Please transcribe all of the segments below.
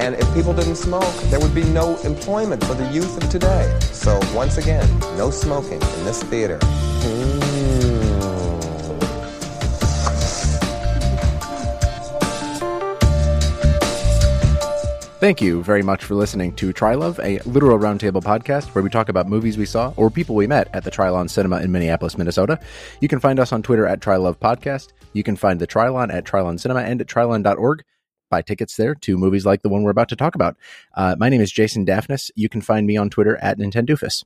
And if people didn't smoke, there would be no employment for the youth of today. So once again, no smoking in this theater. Mm. Thank you very much for listening to Trylove, a literal roundtable podcast where we talk about movies we saw or people we met at the Trylon Cinema in Minneapolis, Minnesota. You can find us on Twitter at Trylove Podcast. You can find the Trylon at Trylon Cinema and at trylon.org. Buy tickets there to movies like the one we're about to talk about. Uh, my name is Jason Daphnis. You can find me on Twitter at Nintendoofus.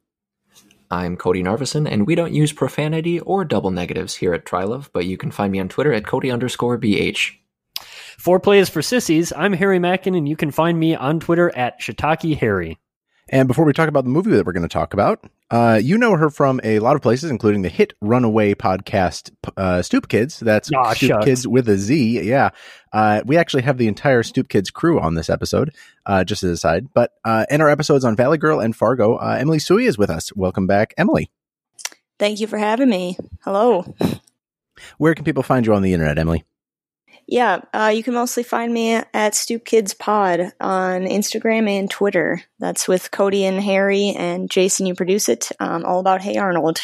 I'm Cody Narvison, and we don't use profanity or double negatives here at Trylove, but you can find me on Twitter at Cody underscore BH. Foreplay is for sissies. I'm Harry Mackin, and you can find me on Twitter at Shiitake Harry. And before we talk about the movie that we're going to talk about, uh, you know her from a lot of places, including the hit Runaway podcast, uh, Stoop Kidz. That's Aw, Stoop shucks. Kids with a Z. Yeah. Uh, we actually have the entire Stoop Kidz crew on this episode, uh, just as a side. But uh, in our episodes on Valley Girl and Fargo, uh, Emily Csuy is with us. Welcome back, Emily. Thank you for having me. Hello. Where can people find you on the internet, Emily? Yeah, uh, you can mostly find me at Stoop Kidz Pod on Instagram and Twitter. That's with Cody and Harry and Jason. You produce it. Um, all about Hey Arnold.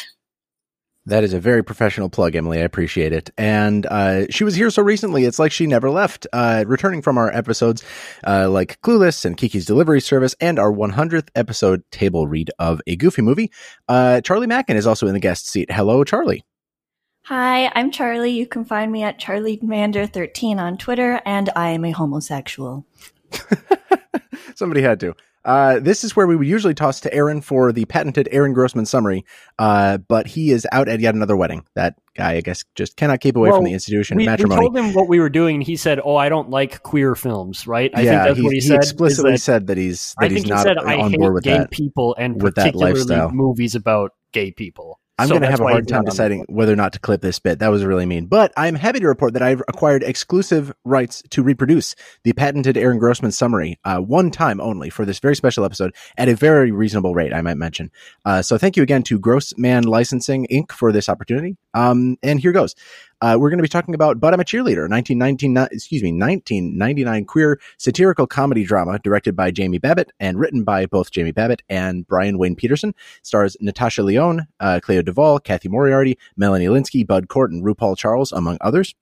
That is a very professional plug, Emily. I appreciate it. And uh, she was here so recently, it's like she never left. Uh, returning from our episodes uh, like Clueless and Kiki's Delivery Service and our 100th episode table read of a Goofy movie, uh, Charlie Mackin is also in the guest seat. Hello, Charlie. Hi, I'm Charlie. You can find me at CharlieMander13 on Twitter, and I am a homosexual. Somebody had to. Uh, this is where we would usually toss to Aaron for the patented Aaron Grossman summary, uh, but he is out at yet another wedding. That guy, I guess, just cannot keep away Well, from the institution We, of we matrimony. told him what we were doing, and he said, "Oh, I don't like queer films." Right? I yeah, think that's he, what he, he said. explicitly that- said that he's that I he's think he not said, "I on hate board with gay that. people and particularly movies about gay people." I'm So going to have a hard time not on the deciding whether or not to clip this bit. That was really mean. But I'm happy to report that I've acquired exclusive rights to reproduce the patented Aaron Grossman summary, uh, one time only for this very special episode at a very reasonable rate, I might mention. Uh, so thank you again to Grossman Licensing Inc. for this opportunity. Um, and here goes. Uh, we're going to be talking about But I'm a Cheerleader, 1919, excuse me, 1999 queer satirical comedy drama directed by Jamie Babbit and written by both Jamie Babbit and Brian Wayne Peterson. Stars Natasha Lyonne, uh, Clea Duvall, Cathy Moriarty, Melanie Lynskey, Bud Cort, and RuPaul Charles, among others.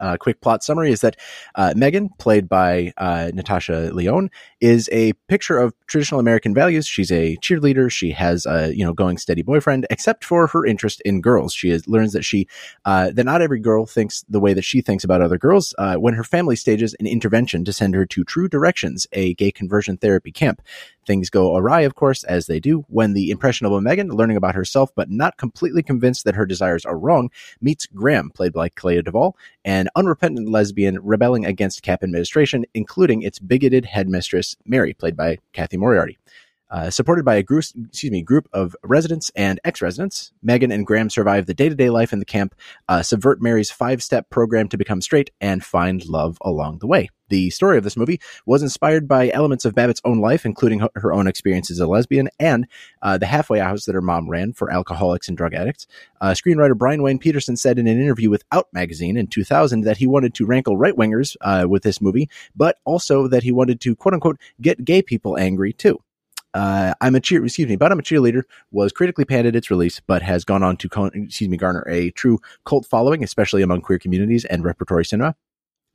Uh, quick plot summary is that uh, Megan, played by uh, Natasha Lyonne, is a picture of traditional American values. She's a cheerleader. She has a you know going steady boyfriend, except for her interest in girls. She is, learns that she uh, that not every girl thinks the way that she thinks about other girls. Uh, when her family stages an intervention to send her to True Directions, a gay conversion therapy camp. Things go awry, of course, as they do, when the impressionable Megan, learning about herself but not completely convinced that her desires are wrong, meets Graham, played by Clea Duvall, an unrepentant lesbian rebelling against CAP administration, including its bigoted headmistress, Mary, played by Cathy Moriarty. Uh, supported by a group, excuse me, group of residents and ex-residents, Megan and Graham survive the day-to-day life in the camp, uh, subvert Mary's five-step program to become straight, and find love along the way. The story of this movie was inspired by elements of Babbit's own life, including her- own experiences as a lesbian and uh, the halfway house that her mom ran for alcoholics and drug addicts. Uh, screenwriter Brian Wayne Peterson said in an interview with Out magazine in 2000 that he wanted to rankle right wingers uh, with this movie, but also that he wanted to quote unquote get gay people angry too. Uh, I'm a cheer, excuse me, but I'm a cheerleader was critically panned at its release, but has gone on to, con- excuse me, garner a true cult following, especially among queer communities and repertory cinema.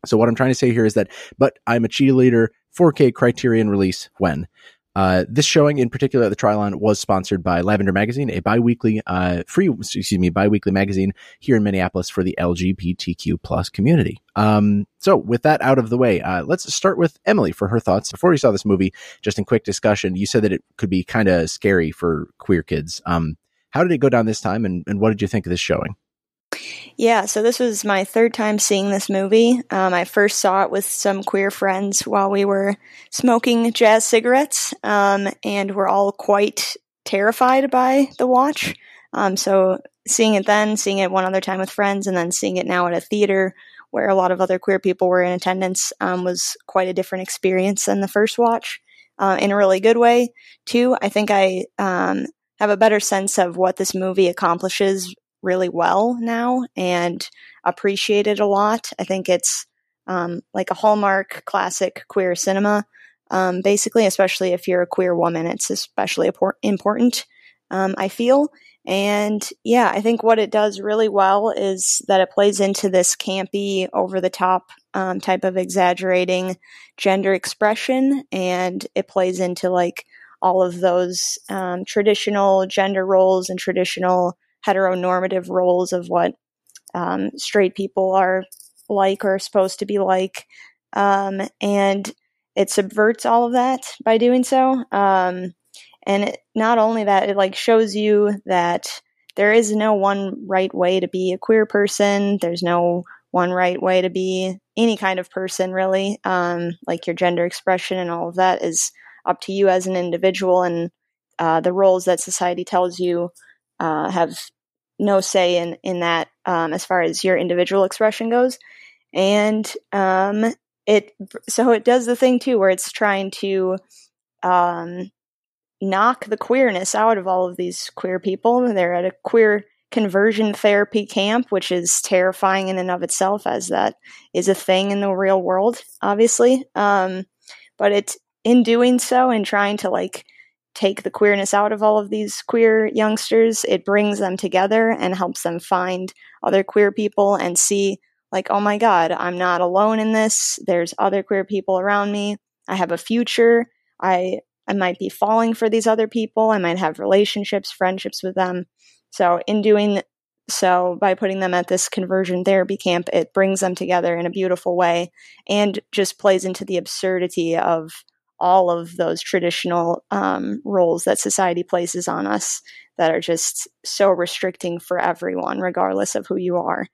So what I'm trying to say here is that, but I'm a cheerleader 4K Criterion release when. Uh, this showing in particular at the Trylon was sponsored by Lavender Magazine, a biweekly, uh, free, excuse me, biweekly magazine here in Minneapolis for the LGBTQ plus community. Um, so with that out of the way, uh, let's start with Emily for her thoughts. Before you saw this movie, just in quick discussion, you said that it could be kind of scary for queer kids. Um, how did it go down this time and, and what did you think of this showing? Yeah, so this was my third time seeing this movie. Um, I first saw it with some queer friends while we were smoking jazz cigarettes, um, and we're all quite terrified by the watch. Um, so seeing it then, seeing it one other time with friends, and then seeing it now at a theater where a lot of other queer people were in attendance um, was quite a different experience than the first watch uh, in a really good way. Too, I think I um, have a better sense of what this movie accomplishes really well now and appreciate it a lot. I think it's um, like a hallmark classic queer cinema. Um, basically, especially if you're a queer woman, it's especially important. Um, I feel, and yeah, I think what it does really well is that it plays into this campy, over the top um, type of exaggerating gender expression, and it plays into like all of those um, traditional gender roles and traditional heteronormative roles of what um, straight people are like or supposed to be like. Um, and it subverts all of that by doing so. Um, and it, not only that, it like shows you that there is no one right way to be a queer person. There's no one right way to be any kind of person, really. Um, like your gender expression and all of that is up to you as an individual, and uh, the roles that society tells you uh, have no say in in that um, as far as your individual expression goes. And um, it so it does the thing too, where it's trying to um, knock the queerness out of all of these queer people. They're at a queer conversion therapy camp, which is terrifying in and of itself, as that is a thing in the real world, obviously. Um, but it's in doing so and trying to like take the queerness out of all of these queer youngsters, it brings them together and helps them find other queer people and see, like, oh my God, I'm not alone in this. There's other queer people around me. I have a future. I I might be falling for these other people. I might have relationships, friendships with them. So, in doing so, by putting them at this conversion therapy camp, it brings them together in a beautiful way and just plays into the absurdity of all of those traditional um, roles that society places on us that are just so restricting for everyone, regardless of who you are.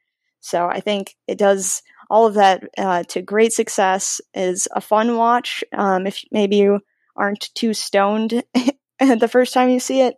So I think it does all of that uh, to great success. Is a fun watch um, if maybe you aren't too stoned the first time you see it.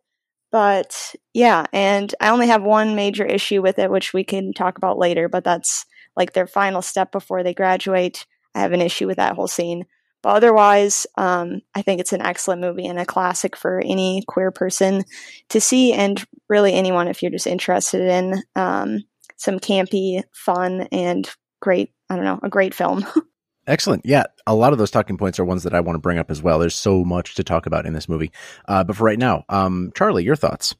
But yeah, and I only have one major issue with it, which we can talk about later. But that's like their final step before they graduate. I have an issue with that whole scene. But otherwise, um, I think it's an excellent movie and a classic for any queer person to see, and really anyone if you're just interested in um, some campy, fun, and great, I don't know, a great film. Excellent. Yeah, a lot of those talking points are ones that I want to bring up as well. There's so much to talk about in this movie. Uh, but for right now, um, Charlie, your thoughts?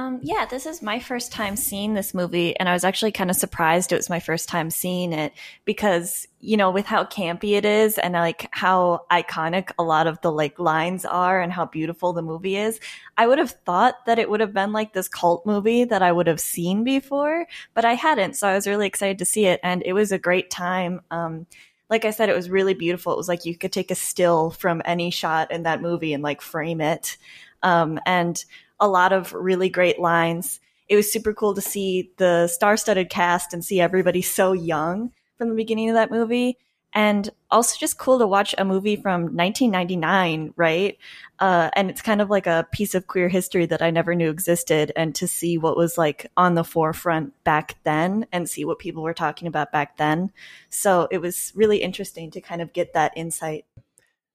Um, yeah, this is my first time seeing this movie, and I was actually kind of surprised it was my first time seeing it because, you know, with how campy it is and like how iconic a lot of the like lines are and how beautiful the movie is, I would have thought that it would have been like this cult movie that I would have seen before, but I hadn't. So I was really excited to see it, and it was a great time. Um, like I said, it was really beautiful. It was like you could take a still from any shot in that movie and like frame it. Um, and a lot of really great lines. It was super cool to see the star studded cast and see everybody so young from the beginning of that movie. And also just cool to watch a movie from 1999, right? Uh, and it's kind of like a piece of queer history that I never knew existed. And to see what was like on the forefront back then and see what people were talking about back then. So it was really interesting to kind of get that insight.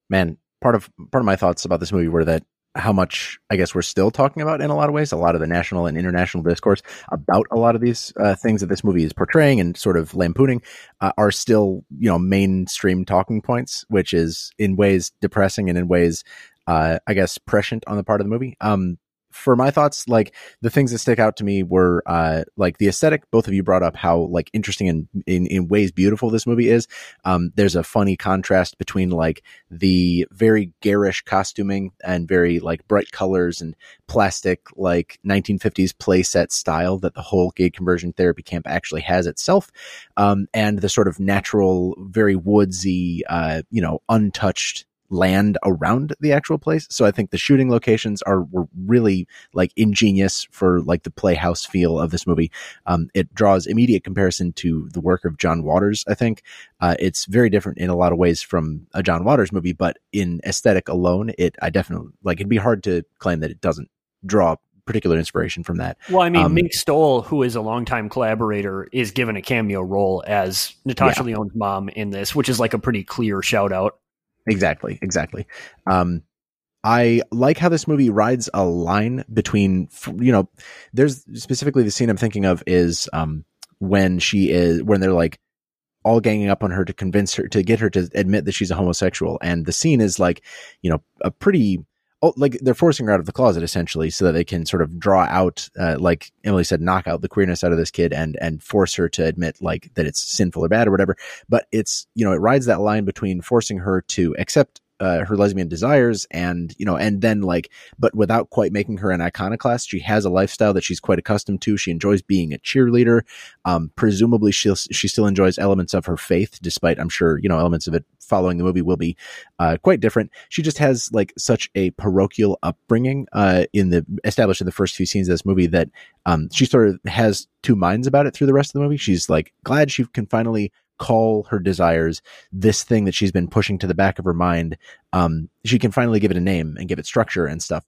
Man, part of part of my thoughts about this movie were that how much I guess we're still talking about in a lot of ways. A lot of the national and international discourse about a lot of these uh, things that this movie is portraying and sort of lampooning uh, are still, you know, mainstream talking points, which is in ways depressing and in ways, uh, I guess, prescient on the part of the movie. Um, for my thoughts, like the things that stick out to me were uh, like the aesthetic. Both of you brought up how like interesting and in, in ways beautiful this movie is. Um, there's a funny contrast between like the very garish costuming and very like bright colors and plastic like 1950s playset style that the whole gay conversion therapy camp actually has itself, um, and the sort of natural, very woodsy, uh, you know, untouched land around the actual place. So I think the shooting locations are were really like ingenious for like the playhouse feel of this movie. Um, it draws immediate comparison to the work of John Waters. I think uh, it's very different in a lot of ways from a John Waters movie, but in aesthetic alone, it I definitely like. It'd be hard to claim that it doesn't draw particular inspiration from that. Well, I mean, Um, Mink Stole, who is a longtime collaborator, is given a cameo role as Natasha Yeah. Lyonne's mom in this, which is like a pretty clear shout out. Exactly, exactly. Um, I like how this movie rides a line between, you know, there's specifically the scene I'm thinking of is um, when she is, when they're like all ganging up on her to convince her, to get her to admit that she's a homosexual. And the scene is like, you know, a pretty, oh, like they're forcing her out of the closet essentially so that they can sort of draw out, uh, like Emily said, knock out the queerness out of this kid and, and force her to admit like that it's sinful or bad or whatever. But it's you know it rides that line between forcing her to accept uh, her lesbian desires and you know and then like but without quite making her an iconoclast she has a lifestyle that she's quite accustomed to. She enjoys being a cheerleader. Um presumably she she still enjoys elements of her faith despite i'm sure you know elements of it following the movie will be uh, quite different. She just has like such a parochial upbringing uh in the established in the first few scenes of this movie that um she sort of has two minds about it through the rest of the movie. She's like glad she can finally call her desires this thing that she's been pushing to the back of her mind um she can finally give it a name and give it structure and stuff.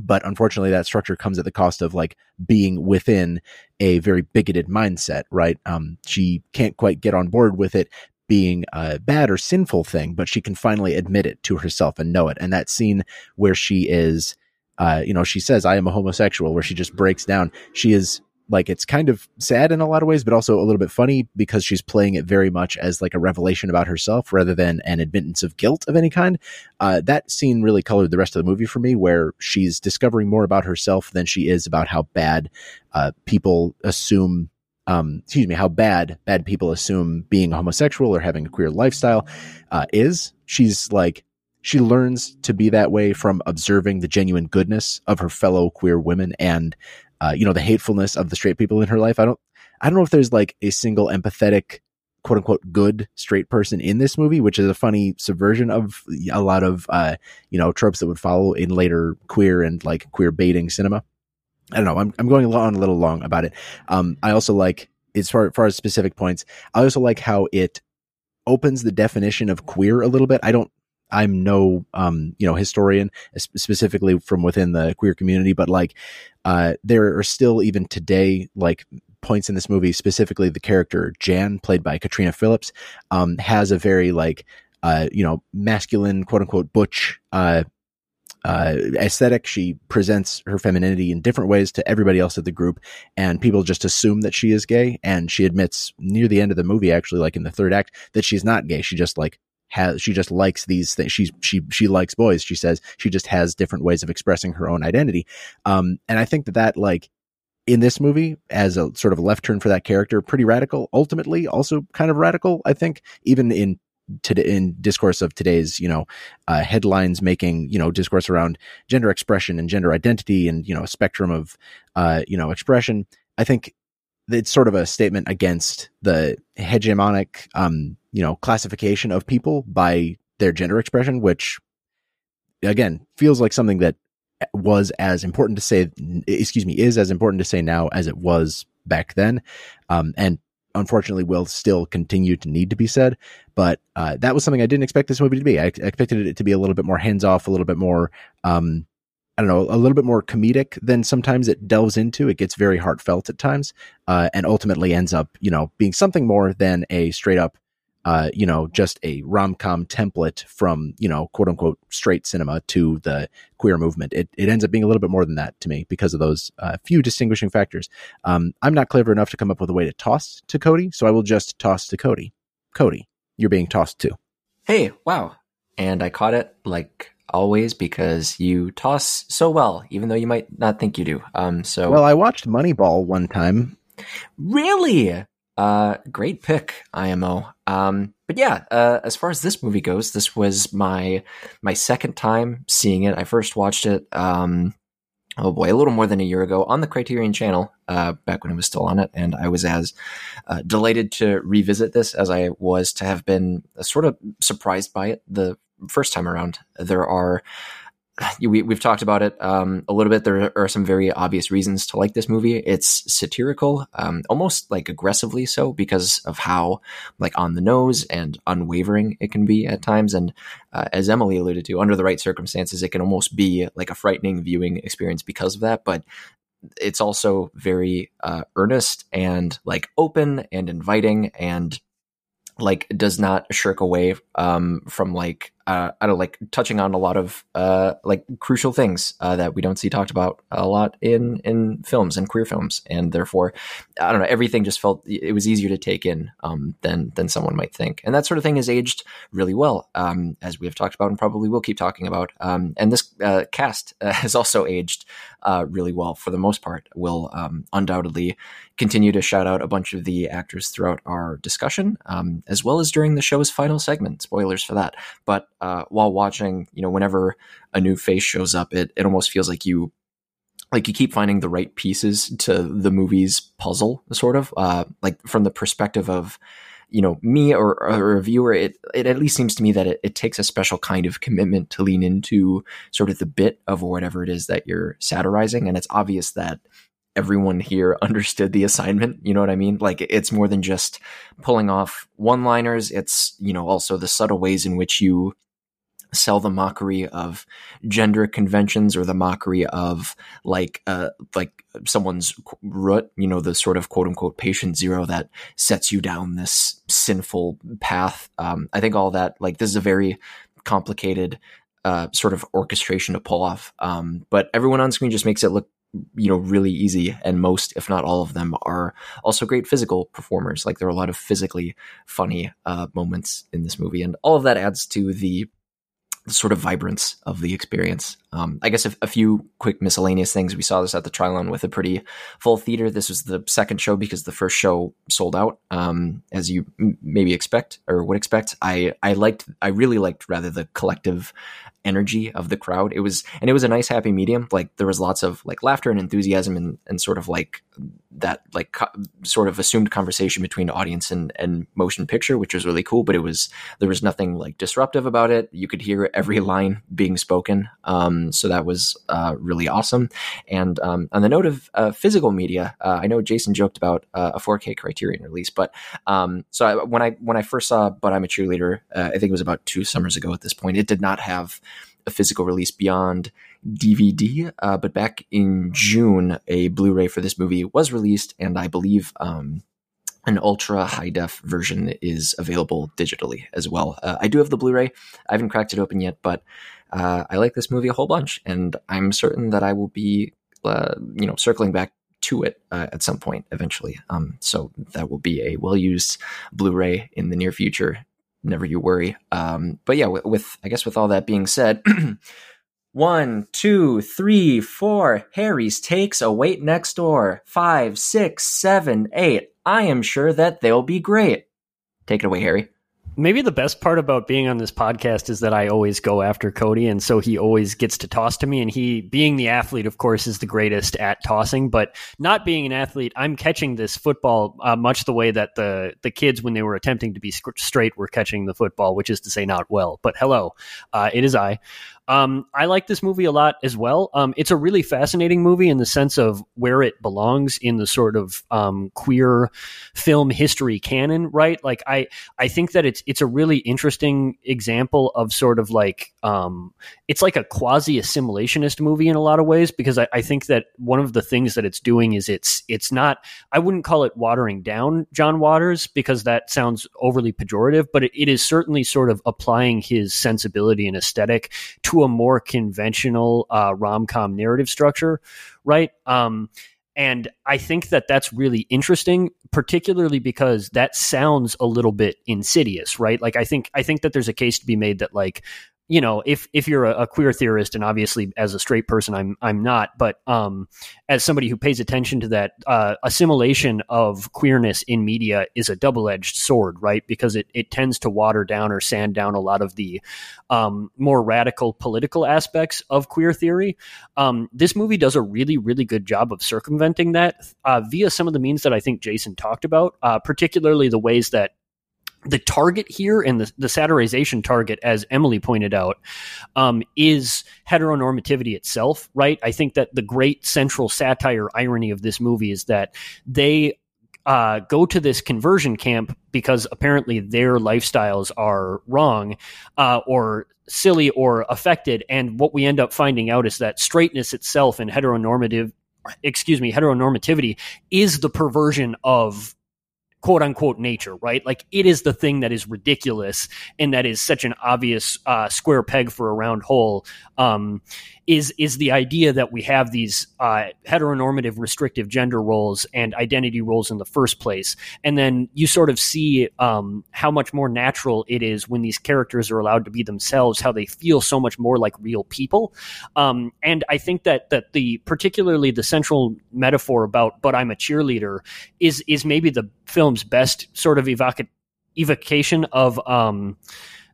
But unfortunately that structure comes at the cost of like being within a very bigoted mindset right? Um she can't quite get on board with it being a bad or sinful thing but she can finally admit it to herself and know it. And that scene where she is uh you know she says i am a homosexual where she just breaks down she is like it's kind of sad in a lot of ways, but also a little bit funny because she's playing it very much as like a revelation about herself rather than an admittance of guilt of any kind. Uh, that scene really colored the rest of the movie for me, where she's discovering more about herself than she is about how bad uh, people assume. Um, excuse me, how bad bad people assume being homosexual or having a queer lifestyle uh, is. She's like she learns to be that way from observing the genuine goodness of her fellow queer women and uh, you know the hatefulness of the straight people in her life. I don't I don't know if there's like a single empathetic quote unquote good straight person in this movie, which is a funny subversion of a lot of uh, you know tropes that would follow in later queer and like queer baiting cinema. I don't know. I'm I'm going on a little long about it. Um, I also like as far, far as specific points. I also like how it opens the definition of queer a little bit. I don't I'm no um you know historian specifically from within the queer community, but like uh there are still even today like points in this movie, specifically the character Jan, played by Katrina Phillips, um has a very like uh you know masculine quote unquote butch uh uh, aesthetic. She presents her femininity in different ways to everybody else at the group, and people just assume that she is gay. And she admits near the end of the movie, actually, like in the third act, that she's not gay. She just like has she just likes these things. She she she likes boys. She says she just has different ways of expressing her own identity. Um, and I think that that like in this movie as a sort of left turn for that character, pretty radical. Ultimately, also kind of radical. I think even in today in discourse of today's you know uh, headlines making you know discourse around gender expression and gender identity and you know a spectrum of uh, you know expression. I think it's sort of a statement against the hegemonic um, you know classification of people by their gender expression, which again feels like something that was as important to say excuse me is as important to say now as it was back then. Um, and unfortunately will still continue to need to be said but uh, that was something i didn't expect this movie to be. I expected it to be a little bit more hands off a little bit more um, i don't know a little bit more comedic than sometimes it delves into. It gets very heartfelt at times uh, and ultimately ends up you know being something more than a straight up uh, you know, just a rom com template from, you know, quote unquote straight cinema to the queer movement. It, it ends up being a little bit more than that to me because of those uh, few distinguishing factors. Um, I'm not clever enough to come up with a way to toss to Cody, so I will just toss to Cody. Cody, you're being tossed to. Hey, wow. And I caught it like always because you toss so well, even though you might not think you do. Um, so Well, I watched Moneyball one time. Really? Uh, great pick, IMO. Um, but yeah, uh, as far as this movie goes, this was my my second time seeing it. I first watched it, um, oh boy, a little more than a year ago on the Criterion Channel, uh, back when it was still on it, and I was as uh, delighted to revisit this as I was to have been sort of surprised by it the first time around. There are we, we've talked about it um, a little bit. There are some very obvious reasons to like this movie. It's satirical, um, almost like aggressively so, because of how like on the nose and unwavering it can be at times. And uh, as Emily alluded to, under the right circumstances, it can almost be like a frightening viewing experience because of that. But it's also very uh, earnest and like open and inviting and like does not shirk away um, from like uh, I don't like touching on a lot of uh, like crucial things uh, that we don't see talked about a lot in in films and queer films, and therefore, I don't know. Everything just felt it was easier to take in um, than than someone might think, and that sort of thing has aged really well, um, as we have talked about and probably will keep talking about. Um, and this uh, cast uh, has also aged uh, really well for the most part. Will um, undoubtedly continue to shout out a bunch of the actors throughout our discussion, um, as well as during the show's final segment. Spoilers for that, but uh, while watching, you know, whenever a new face shows up, it it almost feels like you like you keep finding the right pieces to the movie's puzzle, sort of. Uh, like from the perspective of you know me or, or, a viewer it, it at least seems to me that it, it, takes a special kind of commitment to lean into sort of the bit of whatever it is that you're satirizing. And it's obvious that everyone here understood the assignment you know what i mean? Like it's more than just pulling off one liners it's you know also the subtle ways in which you sell the mockery of gender conventions or the mockery of like uh like someone's root you know the sort of quote unquote patient zero that sets you down this sinful path. Um i think all that like this is a very complicated uh sort of orchestration to pull off. Um but everyone on screen just makes it look you know really easy and most if not all of them are also great physical performers. Like there are a lot of physically funny uh, moments in this movie and all of that adds to the the sort of vibrance of the experience. Um, I guess a, a, few quick miscellaneous things. We saw this at the Trylon with a pretty full theater. This was the second show because the first show sold out, um, as you m- maybe expect or would expect. I I liked, I really liked rather the collective energy of the crowd. It was, and it was a nice happy medium. Like there was lots of like laughter and enthusiasm and, and sort of like that, like co- sort of assumed conversation between audience and, and motion picture, which was really cool. But it was, there was nothing like disruptive about it. You could hear every line being spoken. Um, so that was uh, really awesome. And um, on the note of uh, physical media, uh, I know Jason joked about uh, a 4K Criterion release, but um, so I, when I when I first saw "But I'm a Cheerleader," uh, I think it was about two summers ago. At this point, it did not have a physical release beyond DVD. Uh, but back in June, a Blu-ray for this movie was released, and I believe um, an ultra high def version is available digitally as well. Uh, I do have the Blu-ray. I haven't cracked it open yet, but uh, I like this movie a whole bunch, and I'm certain that I will be, uh, you know, circling back to it uh, at some point eventually. Um, so that will be a well used Blu-ray in the near future never you worry. Um, but yeah, with, with, I guess with all that being said, one, two, three, four. Harry's takes await next door. Five, six, seven, eight. I am sure that they'll be great. Take it away, Harry maybe the best part about being on this podcast is that I always go after Cody, and so he always gets to toss to me. And he, being the athlete, of course, is the greatest at tossing. But not being an athlete, I'm catching this football uh, much the way that the the kids, when they were attempting to be straight, were catching the football, which is to say, not well. But hello, uh, it is I. Um, I like this movie a lot as well. Um, it's a really fascinating movie in the sense of where it belongs in the sort of um, queer film history canon, right? Like I, I think that it's it's a really interesting example of sort of like um, it's like a quasi assimilationist movie in a lot of ways because I, I think that one of the things that it's doing is it's it's not I wouldn't call it watering down John Waters because that sounds overly pejorative, but it, it is certainly sort of applying his sensibility and aesthetic to to a more conventional uh, rom com narrative structure, right? Um, and I think that that's really interesting, particularly because that sounds a little bit insidious, right? Like I think I think that there's a case to be made that like you know, if if you're a, a, queer theorist, and obviously as a straight person, I'm I'm not, but um, as somebody who pays attention to that, uh, assimilation of queerness in media is a double edged sword, right? Because it it tends to water down or sand down a lot of the um, more radical political aspects of queer theory. Um, this movie does a really really good job of circumventing that uh, via some of the means that I think Jason talked about, uh, particularly the ways that the target here and the, the satirization target, as Emily pointed out, um, is heteronormativity itself, right? I think that the great central satire irony of this movie is that they uh, go to this conversion camp because apparently their lifestyles are wrong uh, or silly or affected. And what we end up finding out is that straightness itself and heteronormative, excuse me, heteronormativity is the perversion of quote unquote nature, right? Like it is the thing that is ridiculous and that is such an obvious uh, square peg for a round hole. Um, is is the idea that we have these uh, heteronormative restrictive gender roles and identity roles in the first place, and then you sort of see um, how much more natural it is when these characters are allowed to be themselves, how they feel so much more like real people. Um, and I think that that the particularly the central metaphor about "but I'm a cheerleader" is is maybe the film's best sort of evoca- evocation of um,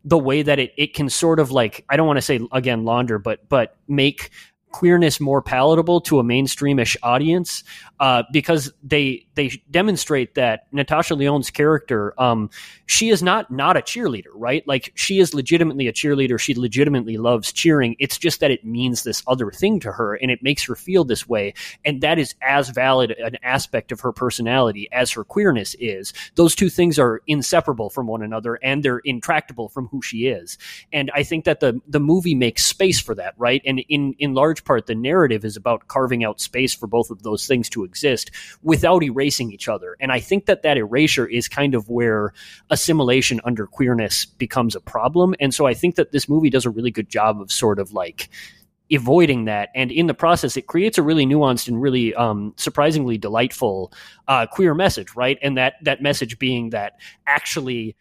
the way that it, it can sort of like I don't want to say again launder, but but make queerness more palatable to a mainstreamish audience uh, because they they demonstrate that Natasha Lyonne's character um, she is not not a cheerleader right? Like she is legitimately a cheerleader. She legitimately loves cheering. It's just that it means this other thing to her and it makes her feel this way and that is as valid an aspect of her personality as her queerness is. Those two things are inseparable from one another and they're intractable from who she is. And I think that the the movie makes space for that right? And in in large large part, the narrative is about carving out space for both of those things to exist without erasing each other. And I think that that erasure is kind of where assimilation under queerness becomes a problem. And so I think that this movie does a really good job of sort of like avoiding that and in the process it creates a really nuanced and really um, surprisingly delightful uh, queer message right and that that message being that actually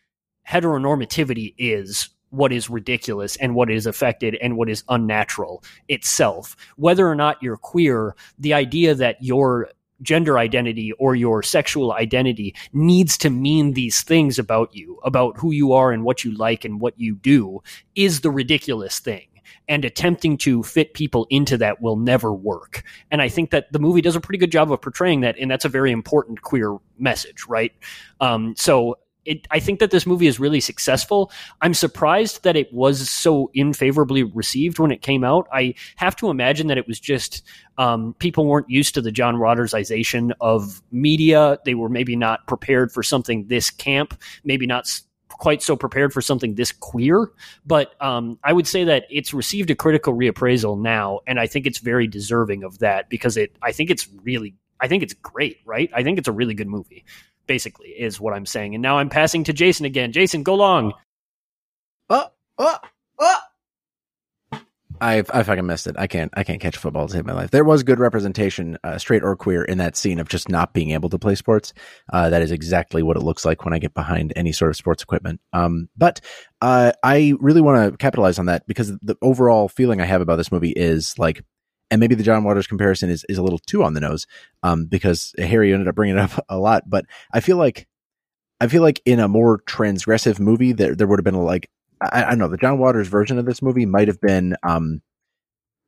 heteronormativity is what is ridiculous and what is affected and what is unnatural itself. Whether or not you're queer, the idea that your gender identity or your sexual identity needs to mean these things about you, about who you are and what you like and what you do, is the ridiculous thing. And attempting to fit people into that will never work. And I think that the movie does a pretty good job of portraying that. And that's a very important queer message, right? Um, so it, I think that this movie is really successful. I'm surprised that it was so unfavorably received when it came out. I have to imagine that it was just um, people weren't used to the John Watersization of media. They were maybe not prepared for something this camp, maybe not quite so prepared for something this queer. But um, I would say that it's received a critical reappraisal now, and I think it's very deserving of that because it. I think it's really. I think it's great, right? I think it's a really good movie basically is what I'm saying. And now I'm passing to Jason again. Jason, go long. Oh, oh, oh. I I fucking missed it. I can't I can't catch football to save my life. There was good representation, uh, straight or queer, in that scene of just not being able to play sports. Uh, that is exactly what it looks like when I get behind any sort of sports equipment. Um, but uh, I really want to capitalize on that because the overall feeling I have about this movie is like and maybe the John Waters comparison is, is a little too on the nose, um, because Harry ended up bringing it up a lot. But I feel like, I feel like in a more transgressive movie, there there would have been a, like, I, I, don't know, the John Waters version of this movie might have been, um,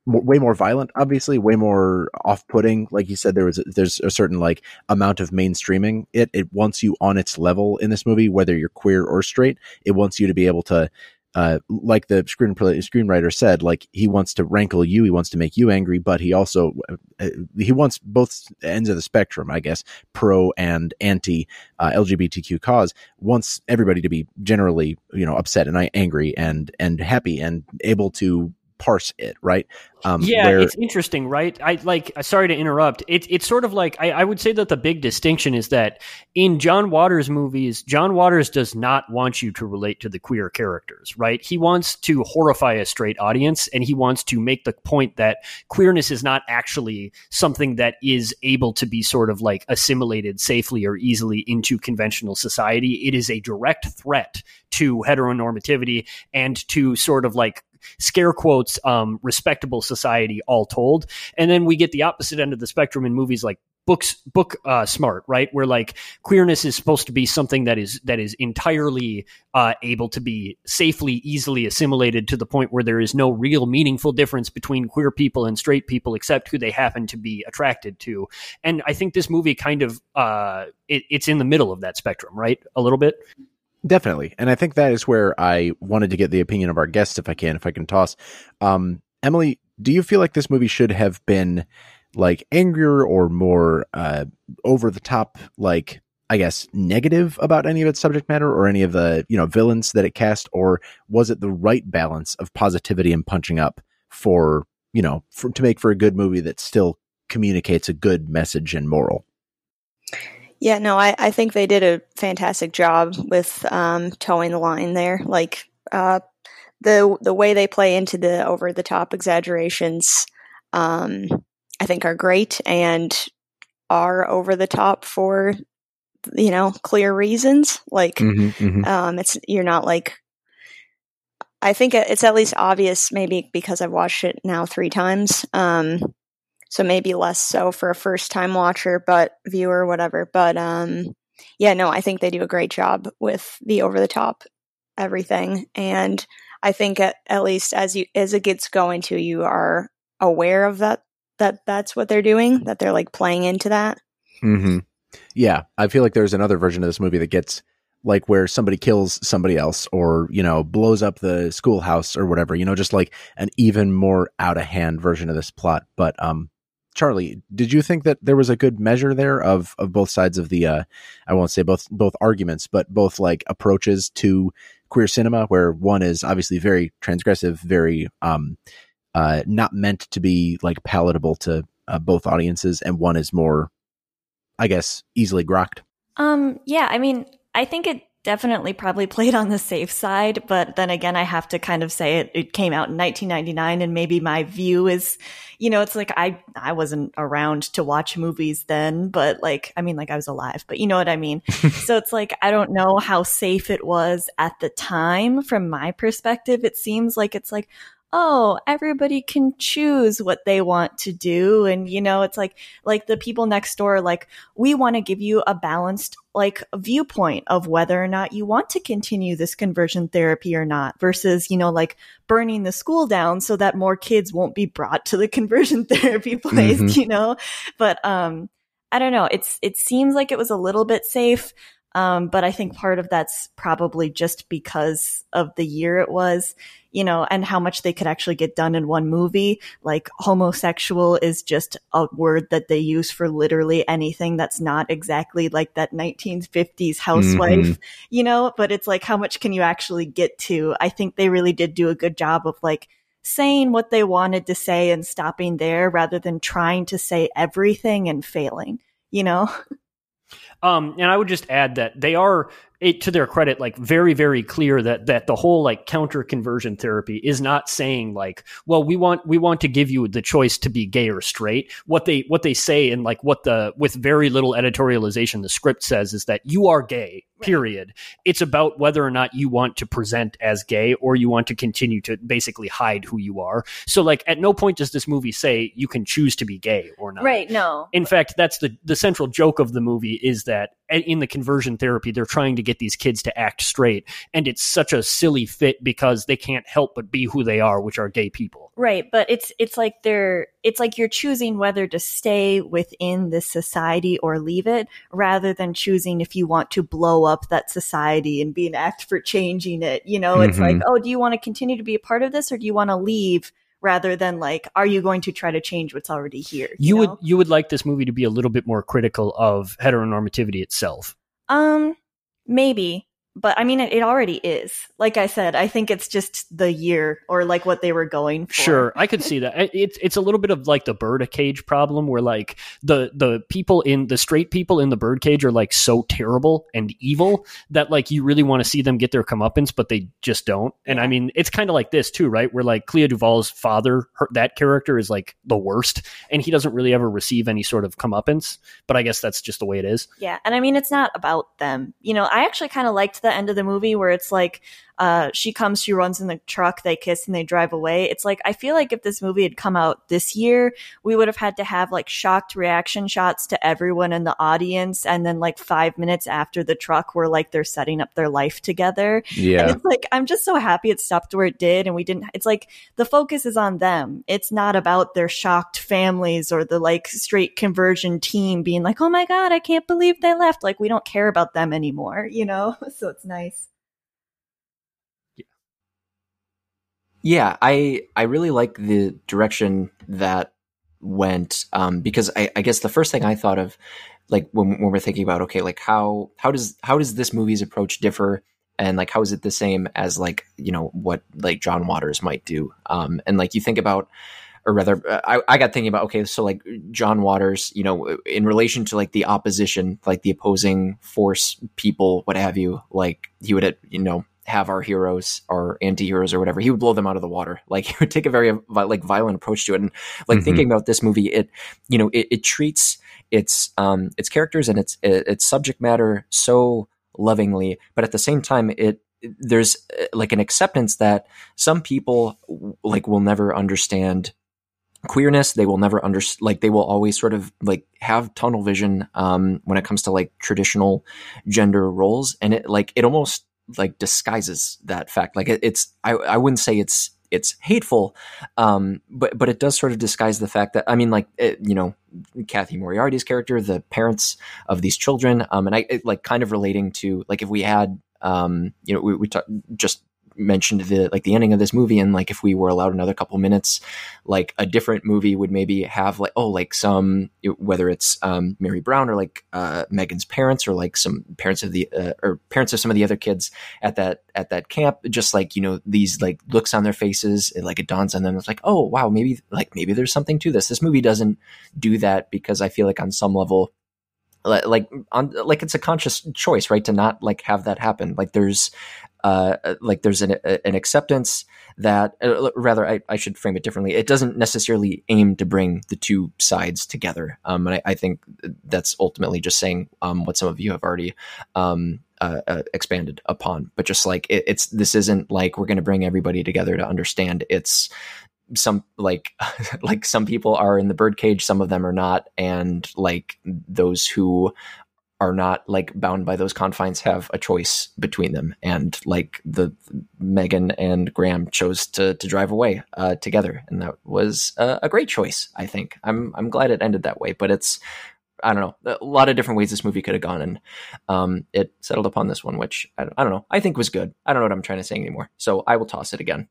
way more violent, obviously, way more off-putting. Like you said, there was there's a certain like amount of mainstreaming. It it wants you on its level in this movie, whether you're queer or straight. It wants you to be able to uh, like the screenplay screenwriter said, like he wants to rankle you, he wants to make you angry, but he also uh, he wants both ends of the spectrum, I guess, pro and anti uh, LGBTQ cause. Wants everybody to be generally, you know, upset and angry and and happy and able to parse it, right? Um, yeah, where... it's interesting, right? I like. Sorry to interrupt. It, it's sort of like I, I, would say that the big distinction is that in John Waters movies, John Waters does not want you to relate to the queer characters, right? He wants to horrify a straight audience, and he wants to make the point that queerness is not actually something that is able to be sort of like assimilated safely or easily into conventional society. It is a direct threat to heteronormativity and to sort of like scare quotes um, respectable society all told. And then we get the opposite end of the spectrum in movies like books book uh, smart right? Where like queerness is supposed to be something that is that is entirely uh, able to be safely easily assimilated to the point where there is no real meaningful difference between queer people and straight people except who they happen to be attracted to. And i think this movie kind of uh, it, it's in the middle of that spectrum right? A little bit Definitely. And I think that is where I wanted to get the opinion of our guests, if I can, if I can toss. Um, Emily, do you feel like this movie should have been like angrier or more uh, over the top, like I guess negative about any of its subject matter or any of the you know villains that it cast, or was it the right balance of positivity and punching up for you know for, to make for a good movie that still communicates a good message and moral? Yeah, no, I, I think they did a fantastic job with um, toeing the line there. Like uh, the the way they play into the over the top exaggerations, um, I think are great and are over the top for you know clear reasons. Like Mm-hmm, mm-hmm. um, it's you're not like. I think it's at least obvious, maybe because I've watched it now three times. Um, so maybe less so for a first time watcher, but viewer, whatever. But um, yeah, no, I think they do a great job with the over the top everything, and I think at, at least as you as it gets going to, you are aware of that that that's what they're doing, that they're like playing into that. Mm-hmm. Yeah, I feel like there's another version of this movie that gets like where somebody kills somebody else or you know blows up the schoolhouse or whatever you know just like an even more out of hand version of this plot but um charlie did you think that there was a good measure there of of both sides of the uh i won't say both both arguments but both like approaches to queer cinema where one is obviously very transgressive very um uh not meant to be like palatable to uh, both audiences and one is more i guess easily grokked? Um, yeah, I mean, I think it definitely probably played on the safe side, but then again, I have to kind of say it, it came out in 1999 and maybe my view is, you know, it's like I, I wasn't around to watch movies then, but like, I mean, like I was alive, but you know what I mean? so it's like, I don't know how safe it was at the time from my perspective. It seems like it's like, oh, everybody can choose what they want to do. And, you know, it's like, like the people next door, like, we want to give you a balanced, like, viewpoint of whether or not you want to continue this conversion therapy or not versus, you know, like burning the school down so that more kids won't be brought to the conversion therapy place, Mhm. you know? But, um, I don't know. It's, it seems like it was a little bit safe. Um, but I think part of that's probably just because of the year it was, you know, and how much they could actually get done in one movie. Like homosexual is just a word that they use for literally anything that's not exactly like that 1950s housewife, Mhm. you know, but it's like, how much can you actually get to? I think they really did do a good job of like, saying what they wanted to say and stopping there rather than trying to say everything and failing, you know? Um, and I would just add that they are, it, to their credit, like very, very clear that that the whole like counter conversion therapy is not saying like, well, we want we want to give you the choice to be gay or straight. What they what they say and like what the with very little editorialization the script says is that you are gay. Period. It's about whether or not you want to present as gay or you want to continue to basically hide who you are. So like at no point does this movie say you can choose to be gay or not. Right. No. In fact, that's the the central joke of the movie is that in the conversion therapy, they're trying to get these kids to act straight, and it's such a silly fit because they can't help but be who they are, which are gay people. Right, but it's it's like they're it's like you're choosing whether to stay within this society or leave it rather than choosing if you want to blow up that society and be an act for changing it. You know, it's Mhm. like, oh, do you want to continue to be a part of this or do you want to leave rather than like are you going to try to change what's already here? You, would know? you would like this movie to be a little bit more critical of heteronormativity itself. Um, maybe, but I mean, it, it already is. Like I said, I think it's just the year or like what they were going for. Sure, I could see that. It's it's a little bit of like the birdcage problem, where like the the people in the straight people in the birdcage are like so terrible and evil that like you really want to see them get their comeuppance, but they just don't. And I mean, it's kind of like this too, right? Where like Clea Duvall's father, her, that character is like the worst, and he doesn't really ever receive any sort of comeuppance. But I guess that's just the way it is. Yeah, and I mean, it's not about them. You know, I actually kind of liked the end of the movie where it's like, uh, she comes, she runs in the truck, they kiss, and they drive away. It's like I feel like if this movie had come out this year, we would have had to have like shocked reaction shots to everyone in the audience, and then like five minutes after the truck, where like they're setting up their life together. And Yeah. it's like I'm just so happy it stopped where it did, and we didn't. It's like the focus is on them. It's not about their shocked families or the like straight conversion team being like, "Oh my god, I can't believe they left." Like we don't care about them anymore, you know. So it's nice. Yeah, I I really like the direction that went um, because I, I guess the first thing I thought of like when, when we're thinking about okay like how how does how does this movie's approach differ? And like how is it the same as like you know what like John Waters might do? Um and like you think about or rather uh, I, I got thinking about okay so like John Waters you know in relation to like the opposition like the opposing force people what have you like he would you know have our heroes our anti-heroes or whatever he would blow them out of the water. Like he would take a very like violent approach to it. And like mm-hmm. thinking about this movie it you know it, it treats its um its characters and its its subject matter so lovingly but at the same time it there's uh, like an acceptance that some people like will never understand queerness. They will never under like they will always sort of like have tunnel vision um when it comes to like traditional gender roles. And it like it almost like disguises that fact. Like it, it's I, I wouldn't say it's it's hateful um but but it does sort of disguise the fact that i mean like it, you know Cathy Moriarty's character the parents of these children um and i it, like kind of relating to like if we had um you know we, we talk, just mentioned the like the ending of this movie and like if we were allowed another couple minutes like a different movie would maybe have like oh like some whether it's um, mary brown or like uh, megan's parents or like some parents of the uh, or parents of some of the other kids at that at that camp just like you know these like looks on their faces it, like it dawns on them it's like oh wow maybe like maybe there's something to this. This movie doesn't do that because i feel like on some level like on like it's a conscious choice right to not like have that happen. Like there's uh, like there's an, an acceptance that uh, rather I, I, should frame it differently. It doesn't necessarily aim to bring the two sides together. Um, and I, I, think that's ultimately just saying um, what some of you have already um, uh, uh, expanded upon. But just like it, it's this isn't like we're going to bring everybody together to understand. It's some like like some people are in the birdcage some of them are not. And like those who are not like bound by those confines have a choice between them. And like the megan and graham chose to to drive away uh, together. And that was a, a, great choice i think. I'm i'm glad it ended that way but it's i don't know a lot of different ways this movie could have gone and um, it settled upon this one which I don't, I don't know i think was good. I don't know what i'm trying to say anymore. So i will toss it again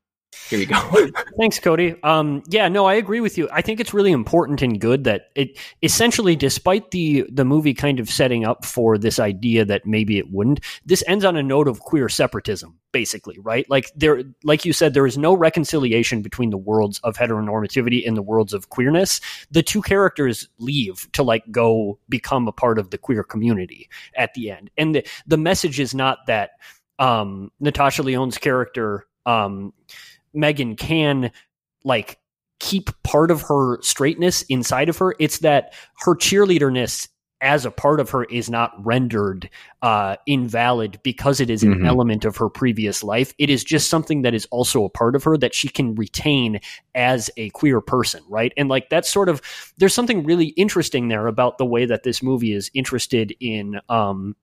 here you go. Thanks, Cody. Um, yeah, no, I agree with you. I think it's really important and good that it essentially, despite the the movie kind of setting up for this idea that maybe it wouldn't, this ends on a note of queer separatism, basically, right? Like there, like you said, there is no reconciliation between the worlds of heteronormativity and the worlds of queerness. The two characters leave to like go become a part of the queer community at the end, and the the message is not that um, Natasha Lyonne's character. Um, Megan can like keep part of her straightness inside of her. It's that her cheerleaderness as a part of her is not rendered uh, invalid because it is an mm-hmm. element of her previous life. It is just something that is also a part of her that she can retain as a queer person, right? And like that's sort of there's something really interesting there about the way that this movie is interested in um,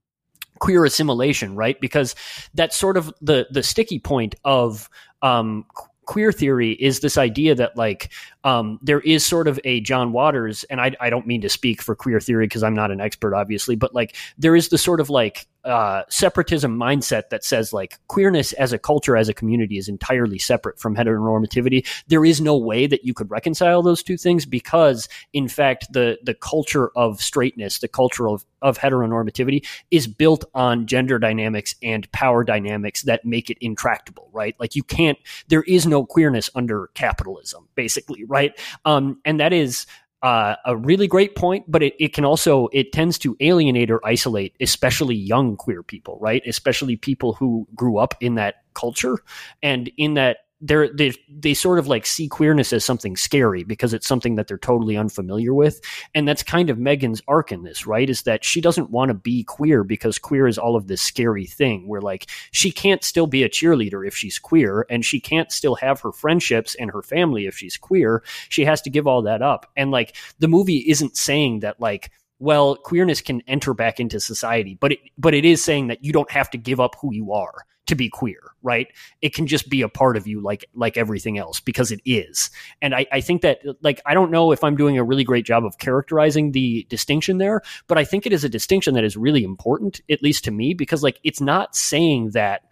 queer assimilation, right? Because that's sort of the the sticky point of um, queer theory is this idea that like um, there is sort of a John Waters, and I, I don't mean to speak for queer theory because I'm not an expert, obviously, but like there is the sort of like uh, separatism mindset that says like queerness as a culture, as a community, is entirely separate from heteronormativity. There is no way that you could reconcile those two things because, in fact, the the culture of straightness, the culture of, of heteronormativity, is built on gender dynamics and power dynamics that make it intractable. Right? Like you can't. There is no queerness under capitalism, basically. Right? Um, and that is uh, a really great point, but it, it can also it tends to alienate or isolate, especially young queer people, right? Especially people who grew up in that culture and in that they're they they sort of like see queerness as something scary because it's something that they're totally unfamiliar with. And that's kind of Megan's arc in this right? Is that she doesn't want to be queer because queer is all of this scary thing where like she can't still be a cheerleader if she's queer and she can't still have her friendships and her family if she's queer. She has to give all that up. And like the movie isn't saying that like well queerness can enter back into society but it but it is saying that you don't have to give up who you are to be queer, right? It can just be a part of you like like everything else because it is. And I, I think that like I don't know if I'm doing a really great job of characterizing the distinction there, but I think it is a distinction that is really important, at least to me, because like it's not saying that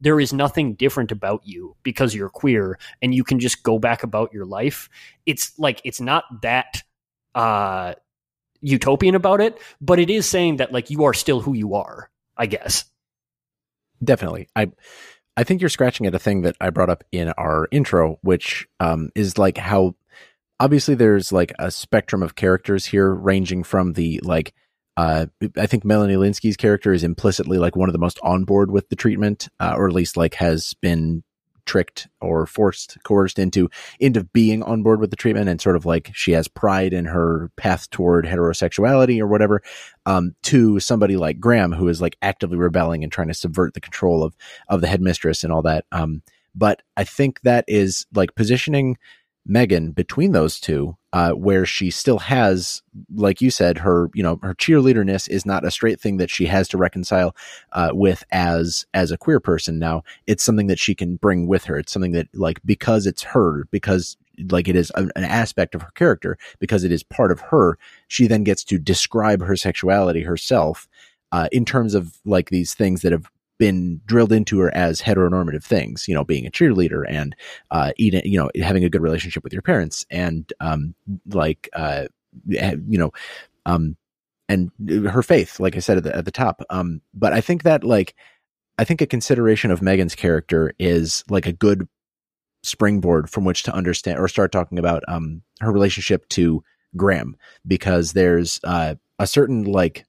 there is nothing different about you because you're queer and you can just go back about your life. It's like it's not that uh utopian about it, but it is saying that like you are still who you are, I guess. Definitely. I I think you're scratching at a thing that I brought up in our intro, which um, is like how obviously there's like a spectrum of characters here, ranging from the like. Uh, I think Melanie Lynskey's character is implicitly like one of the most on board with the treatment, uh, or at least like has been tricked or forced, coerced into into being on board with the treatment, and sort of like she has pride in her path toward heterosexuality or whatever. Um, to somebody like Graham, who is like actively rebelling and trying to subvert the control of of the headmistress and all that. Um, but I think that is like positioning Megan between those two, uh, where she still has, like you said, her you know her cheerleaderness is not a straight thing that she has to reconcile uh, with as as a queer person. Now it's something that she can bring with her. It's something that like because it's her, because like it is an, aspect of her character, because it is part of her. She then gets to describe her sexuality herself. Uh, in terms of like these things that have been drilled into her as heteronormative things, you know, being a cheerleader and uh, eating, you know, having a good relationship with your parents and um, like, uh, you know, um, and her faith, like I said at the, at the top. Um, but I think that like, I think a consideration of Megan's character is like a good springboard from which to understand or start talking about um, her relationship to Graham because there's uh, a certain like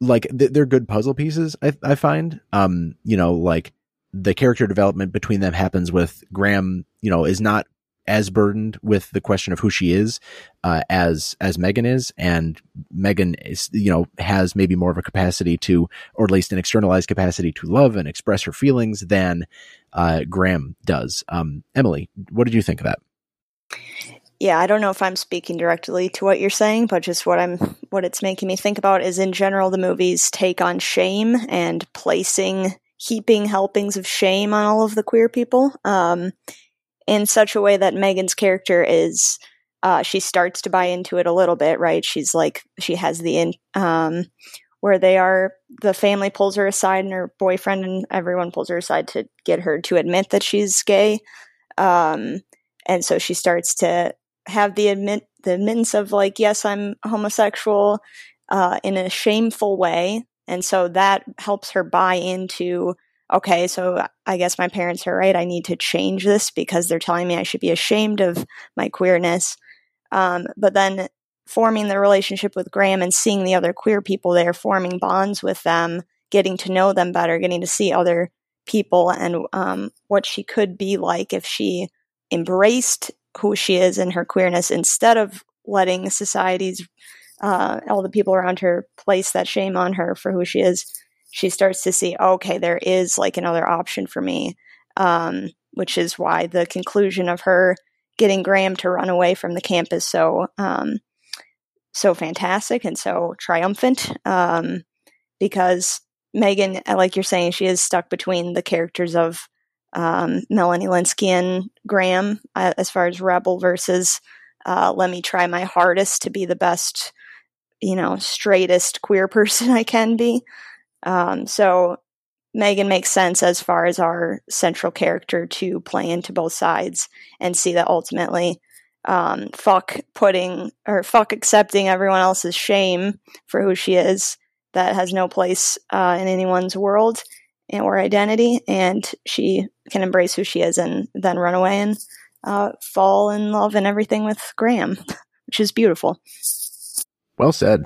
like th- they're good puzzle pieces. I, I find, um, you know, like the character development between them happens with Graham. You know, is not as burdened with the question of who she is uh, as as Megan is, and Megan is you know has maybe more of a capacity to, or at least an externalized capacity to love and express her feelings than uh, Graham does. Um, Emily, what did you think of that? Yeah, I don't know if I'm speaking directly to what you're saying, but just what I'm what it's making me think about is in general the movie's take on shame and placing heaping helpings of shame on all of the queer people um, in such a way that Megan's character is uh, she starts to buy into it a little bit, right? She's like she has the in um, where they are the family pulls her aside and her boyfriend and everyone pulls her aside to get her to admit that she's gay. Um, and so she starts to have the admit the admittance of like, yes, I'm homosexual uh, in a shameful way, and so that helps her buy into. Okay, so I guess my parents are right. I need to change this because they're telling me I should be ashamed of my queerness. Um, but then forming the relationship with Graham and seeing the other queer people there, forming bonds with them, getting to know them better, getting to see other people and um, what she could be like if she embraced who she is and her queerness instead of letting society's uh, all the people around her place that shame on her for who she is she starts to see okay there is like another option for me um, which is why the conclusion of her getting graham to run away from the camp is so um, so fantastic and so triumphant um, because megan like you're saying she is stuck between the characters of um, Melanie Lynskey and Graham uh, as far as Rebel versus uh, let me try my hardest to be the best, you know, straightest queer person I can be. Um, so Megan makes sense as far as our central character to play into both sides and see that ultimately, um, fuck putting or fuck accepting everyone else's shame for who she is that has no place uh, in anyone's world or identity, and she can embrace who she is and then run away and uh, fall in love and everything with Graham, which is beautiful. Well said.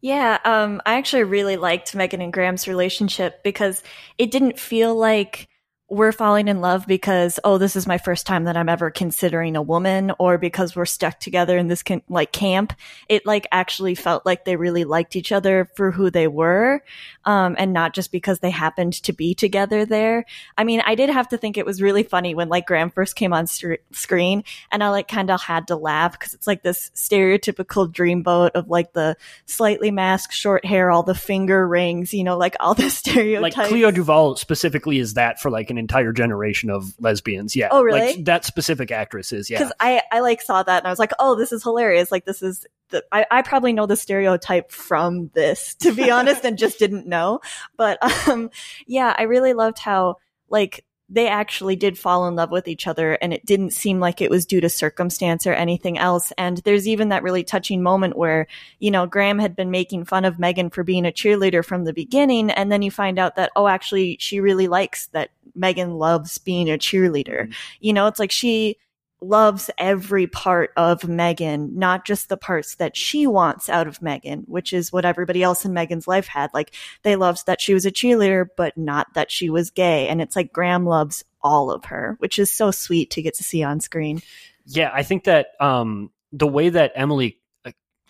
Yeah, um, I actually really liked Megan and Graham's relationship because it didn't feel like we're falling in love because oh this is my first time that i'm ever considering a woman or because we're stuck together in this can- like camp. It like actually felt like they really liked each other for who they were um, and not just because they happened to be together there. I mean i did have to think it was really funny when like graham first came on st- screen and i like kind of had to laugh because it's like this stereotypical dreamboat of like the slightly masked short hair all the finger rings you know like all the stereotypes. Like clea duvall specifically is that for like an entire generation of lesbians. Yeah. Oh, really? Like that specific actress is. Yeah. because I I like saw that and I was like, oh, this is hilarious. Like this is the, I, I probably know the stereotype from this, to be honest, and just didn't know. But um, yeah, I really loved how like they actually did fall in love with each other and it didn't seem like it was due to circumstance or anything else. And there's even that really touching moment where, you know, Graham had been making fun of Megan for being a cheerleader from the beginning. And then you find out that, oh, actually, she really likes that Megan loves being a cheerleader. Mm-hmm. You know, it's like she, loves every part of Megan, not just the parts that she wants out of Megan, which is what everybody else in Megan's life had. Like they loved that she was a cheerleader, but not that she was gay. And it's like Graham loves all of her, which is so sweet to get to see on screen. Yeah, I think that um, the way that Emily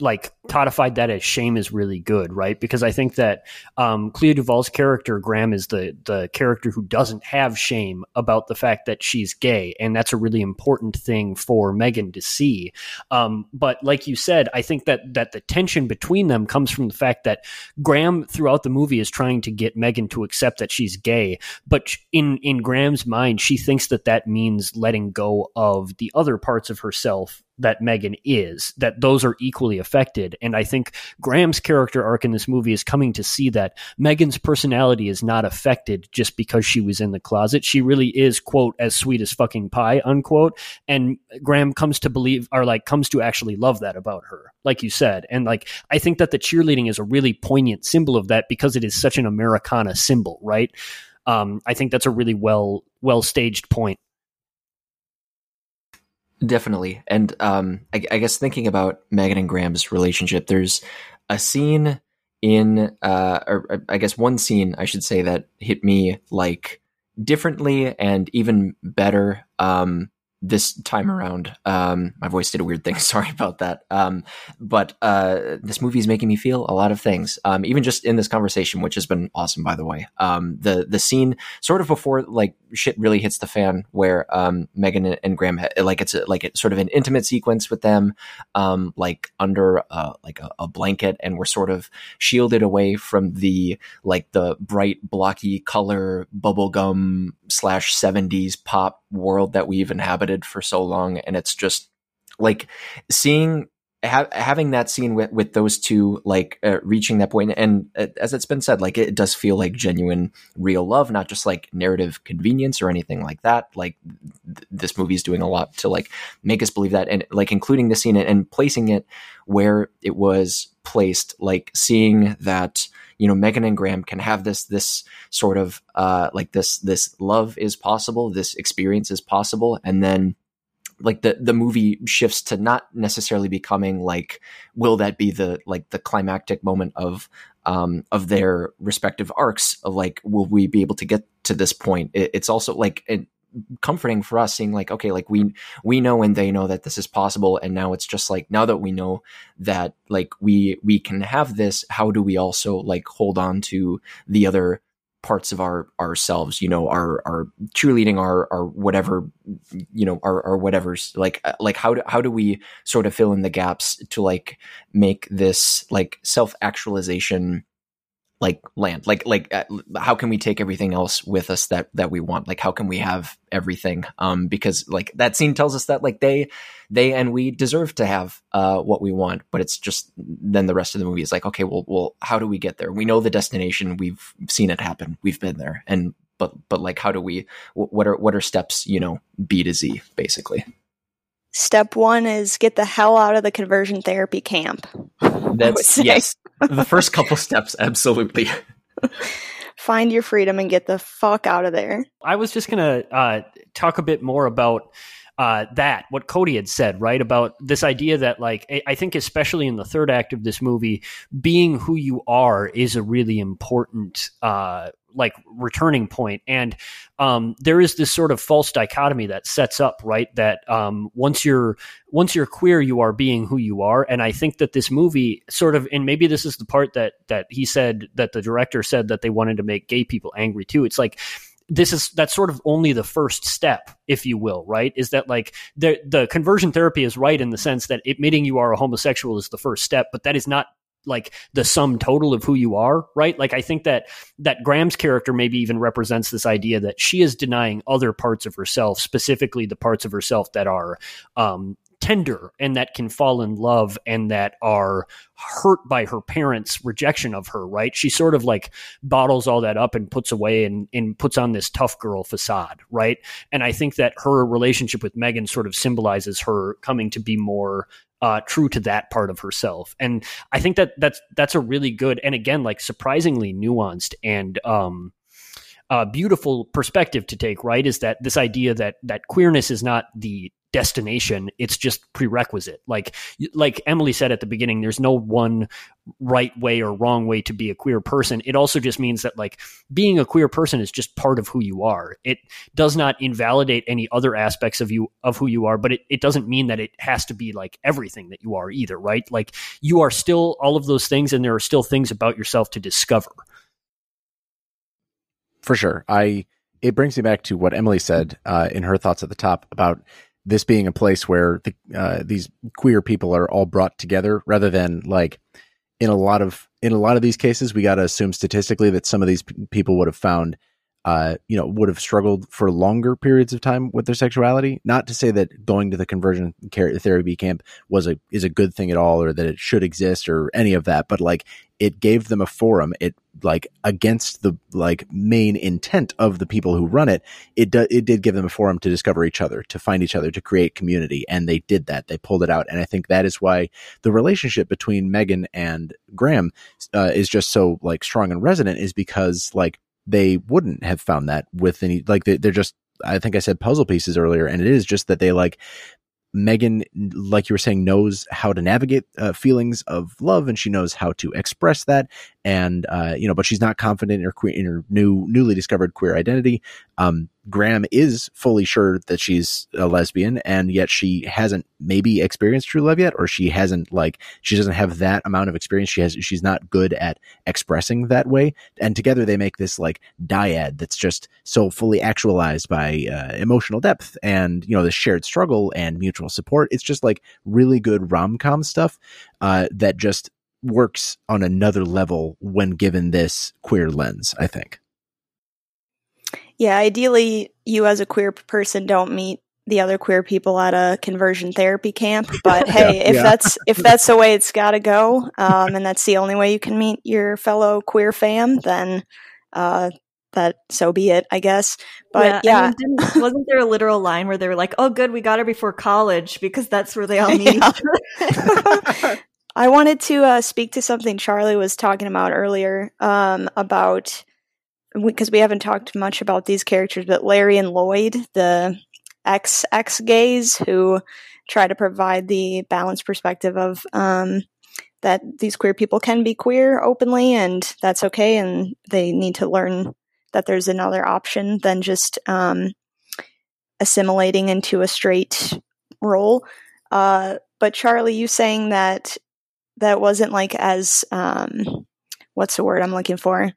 like codified that as shame is really good, right? Because I think that um, Clea Duvall's character Graham is the the character who doesn't have shame about the fact that she's gay, and that's a really important thing for Megan to see. Um, but like you said, I think that that the tension between them comes from the fact that Graham throughout the movie is trying to get Megan to accept that she's gay, but in in Graham's mind, she thinks that that means letting go of the other parts of herself that Megan is, that those are equally affected. And I think Graham's character arc in this movie is coming to see that Megan's personality is not affected just because she was in the closet. She really is, quote, as sweet as fucking pie, unquote. And Graham comes to believe, or like comes to actually love that about her, like you said. And like, I think that the cheerleading is a really poignant symbol of that because it is such an Americana symbol, right? Um, I think that's a really well, well staged point Definitely. And um, I, I, guess thinking about Megan and Graham's relationship, there's a scene in, uh, or I guess one scene, I should say, that hit me like differently and even better. Um, this time around. Um, my voice did a weird thing. Sorry about that. Um, but uh, this movie is making me feel a lot of things, um, even just in this conversation, which has been awesome, by the way. Um, the the scene sort of before like shit really hits the fan, where um, Megan and Graham like it's a, like it's sort of an intimate sequence with them, um, like under uh, like a, a blanket, and we're sort of shielded away from the like the bright blocky color bubblegum slash 70s pop world that we've inhabited for so long and it's just like seeing ha- having that scene with, with those two like uh, reaching that point and uh, as it's been said like it does feel like genuine real love not just like narrative convenience or anything like that. Like th- this movie is doing a lot to like make us believe that and like including the scene and, and placing it where it was placed like seeing that you know Megan and Graham can have this this sort of uh, like this this love is possible, this experience is possible, and then like the the movie shifts to not necessarily becoming like will that be the like the climactic moment of um of their respective arcs of like will we be able to get to this point? It, it's also like it, comforting for us seeing like okay like we we know and they know that this is possible and now it's just like now that we know that like we we can have this how do we also like hold on to the other parts of our ourselves you know our our cheerleading our our whatever you know our our whatever's like uh, like how do how do we sort of fill in the gaps to like make this like self actualization like land. Like like uh, how can we take everything else with us that that we want? Like how can we have everything? Um because like that scene tells us that like they they and we deserve to have uh what we want but it's just then the rest of the movie is like okay well well how do we get there? We know the destination. We've seen it happen. We've been there. And but but like how do we what are what are steps you know b to z basically step one is get the hell out of the conversion therapy camp that's yes the first couple steps, absolutely. Find your freedom and get the fuck out of there. I was just gonna uh, talk a bit more about uh, that what Cody had said, right? About this idea that, like, I think, especially in the third act of this movie, being who you are is a really important, uh, like, returning point. And um, there is this sort of false dichotomy that sets up, right? That um, once you're once you're queer, you are being who you are. And I think that this movie sort of, and maybe this is the part that that he said that the director said that they wanted to make gay people angry too. It's like this is that's sort of only the first step if you will right is that like the the conversion therapy is right in the sense that admitting you are a homosexual is the first step but that is not like the sum total of who you are right like i think that that graham's character maybe even represents this idea that she is denying other parts of herself specifically the parts of herself that are um tender and that can fall in love and that are hurt by her parents' rejection of her, right? She sort of like bottles all that up and puts away and, and puts on this tough girl facade, right? And I think that her relationship with Megan sort of symbolizes her coming to be more uh, true to that part of herself. And I think that that's that's a really good and again like surprisingly nuanced and um uh, beautiful perspective to take, right? Is that this idea that that queerness is not the destination it's just prerequisite. Like like emily said at the beginning there's no one right way or wrong way to be a queer person. It also just means that like being a queer person is just part of who you are. It does not invalidate any other aspects of you of who you are but it, it doesn't mean that it has to be like everything that you are either right? Like you are still all of those things and there are still things about yourself to discover. For sure. I it brings me back to what Emily said uh, in her thoughts at the top about this being a place where the, uh, these queer people are all brought together, rather than like in a lot of in a lot of these cases, we got to assume statistically that some of these p- people would have found. Uh, you know, would have struggled for longer periods of time with their sexuality. Not to say that going to the conversion therapy camp was a is a good thing at all, or that it should exist, or any of that. But like, it gave them a forum. It like against the like main intent of the people who run it, it do, it did give them a forum to discover each other, to find each other, to create community, and they did that. They pulled it out, and I think that is why the relationship between Megan and Graham uh, is just so like strong and resonant, is because like they wouldn't have found that with any like they, they're just I think I said puzzle pieces earlier, and it is just that they like Megan, like you were saying, knows how to navigate uh, feelings of love, and she knows how to express that. And uh, you know, but she's not confident in her in her new, newly discovered queer identity. Um, Graham is fully sure that she's a lesbian, and yet she hasn't maybe experienced true love yet, or she hasn't like she doesn't have that amount of experience. She has she's not good at expressing that way. And together they make this like dyad that's just so fully actualized by uh, emotional depth and you know the shared struggle and mutual support. It's just like really good rom com stuff uh, that just works on another level when given this queer lens. I think. Yeah, ideally, you as a queer person don't meet the other queer people at a conversion therapy camp. But hey, yeah, if yeah. that's if that's the way it's got to go, um, and that's the only way you can meet your fellow queer fam, then uh, that so be it, I guess. But yeah, yeah. I mean, wasn't there a literal line where they were like, "Oh, good, we got her before college because that's where they all meet." I wanted to uh, speak to something Charlie was talking about earlier um, about because we haven't talked much about these characters, but Larry and Lloyd, the ex ex gays who try to provide the balanced perspective of um, that these queer people can be queer openly and that's okay, and they need to learn that there's another option than just um, assimilating into a straight role. Uh, but Charlie, you saying that that wasn't like as um, what's the word I'm looking for?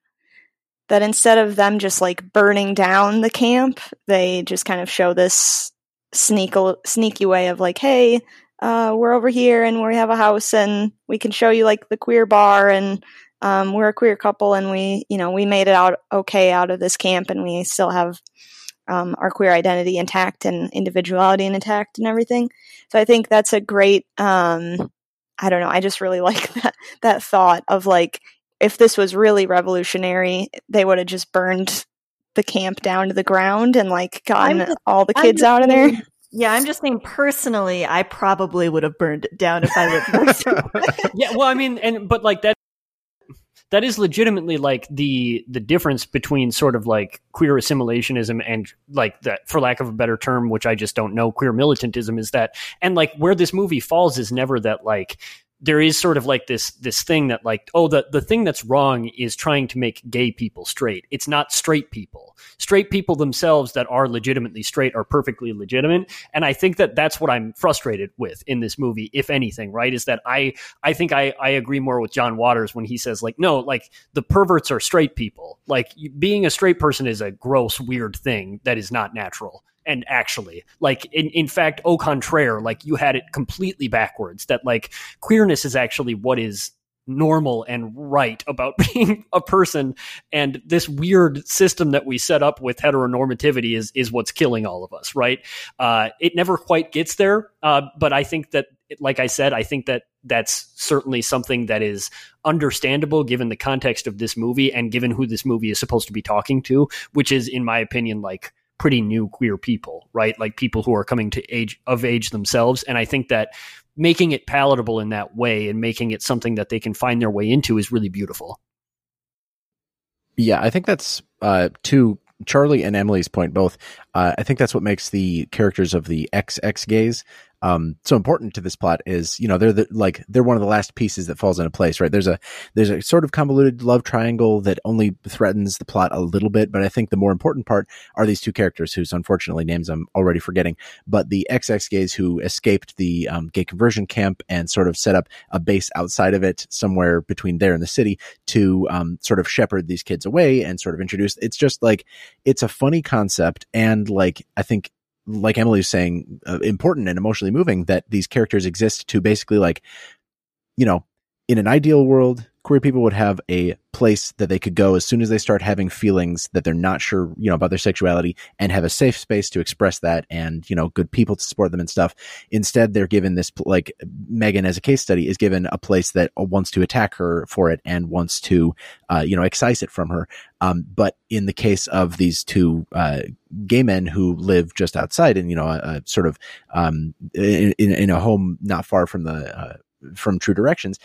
that instead of them just like burning down the camp, they just kind of show this sneak sneaky way of like, hey, uh, we're over here and we have a house and we can show you like the queer bar and um, we're a queer couple and we, you know, we made it out okay out of this camp and we still have um, our queer identity intact and individuality intact and everything. So I think that's a great. Um, I don't know. I just really like that that thought of like if this was really revolutionary, they would have just burned the camp down to the ground and like gotten just, all the kids out of there. Yeah, I'm just saying personally, I probably would have burned it down if I lived yeah, well, I mean, and but like that that is legitimately like the the difference between sort of like queer assimilationism and like that for lack of a better term which i just don't know queer militantism is that and like where this movie falls is never that like there is sort of like this this thing that like oh the the thing that's wrong is trying to make gay people straight. It's not straight people. Straight people themselves that are legitimately straight are perfectly legitimate. And i think that that's what i'm frustrated with in this movie if anything right is that i i think i i agree more with john waters when he says like no like the perverts are straight people. Like being a straight person is a gross weird thing that is not natural and actually like in, in fact au contraire like you had it completely backwards that like queerness is actually what is normal and right about being a person and this weird system that we set up with heteronormativity is is what's killing all of us right? Uh, it never quite gets there uh, but i think that like i said i think that that's certainly something that is understandable given the context of this movie and given who this movie is supposed to be talking to which is in my opinion like pretty new queer people right like people who are coming to age of age themselves and i think that making it palatable in that way and making it something that they can find their way into is really beautiful. Yeah, I think that's uh, to Charlie and Emily's point both. Uh, I think that's what makes the characters of the XX gays um, so important to this plot is, you know, they're the, like, they're one of the last pieces that falls into place, right? There's a, there's a sort of convoluted love triangle that only threatens the plot a little bit. But I think the more important part are these two characters whose unfortunately names I'm already forgetting, but the XX gays who escaped the um, gay conversion camp and sort of set up a base outside of it somewhere between there and the city to, um, sort of shepherd these kids away and sort of introduce, it's just like, it's a funny concept. And like, I think like Emily was saying, uh, important and emotionally moving that these characters exist to basically like, you know, in an ideal world, queer people would have a place that they could go as soon as they start having feelings that they're not sure, you know, about their sexuality and have a safe space to express that and, you know, good people to support them and stuff. Instead, they're given this, like Megan as a case study is given a place that wants to attack her for it and wants to, uh, you know, excise it from her. Um, but in the case of these two, uh, gay men who live just outside and, you know, a, a sort of, um, in, in, a home not far from the, uh, from true directions,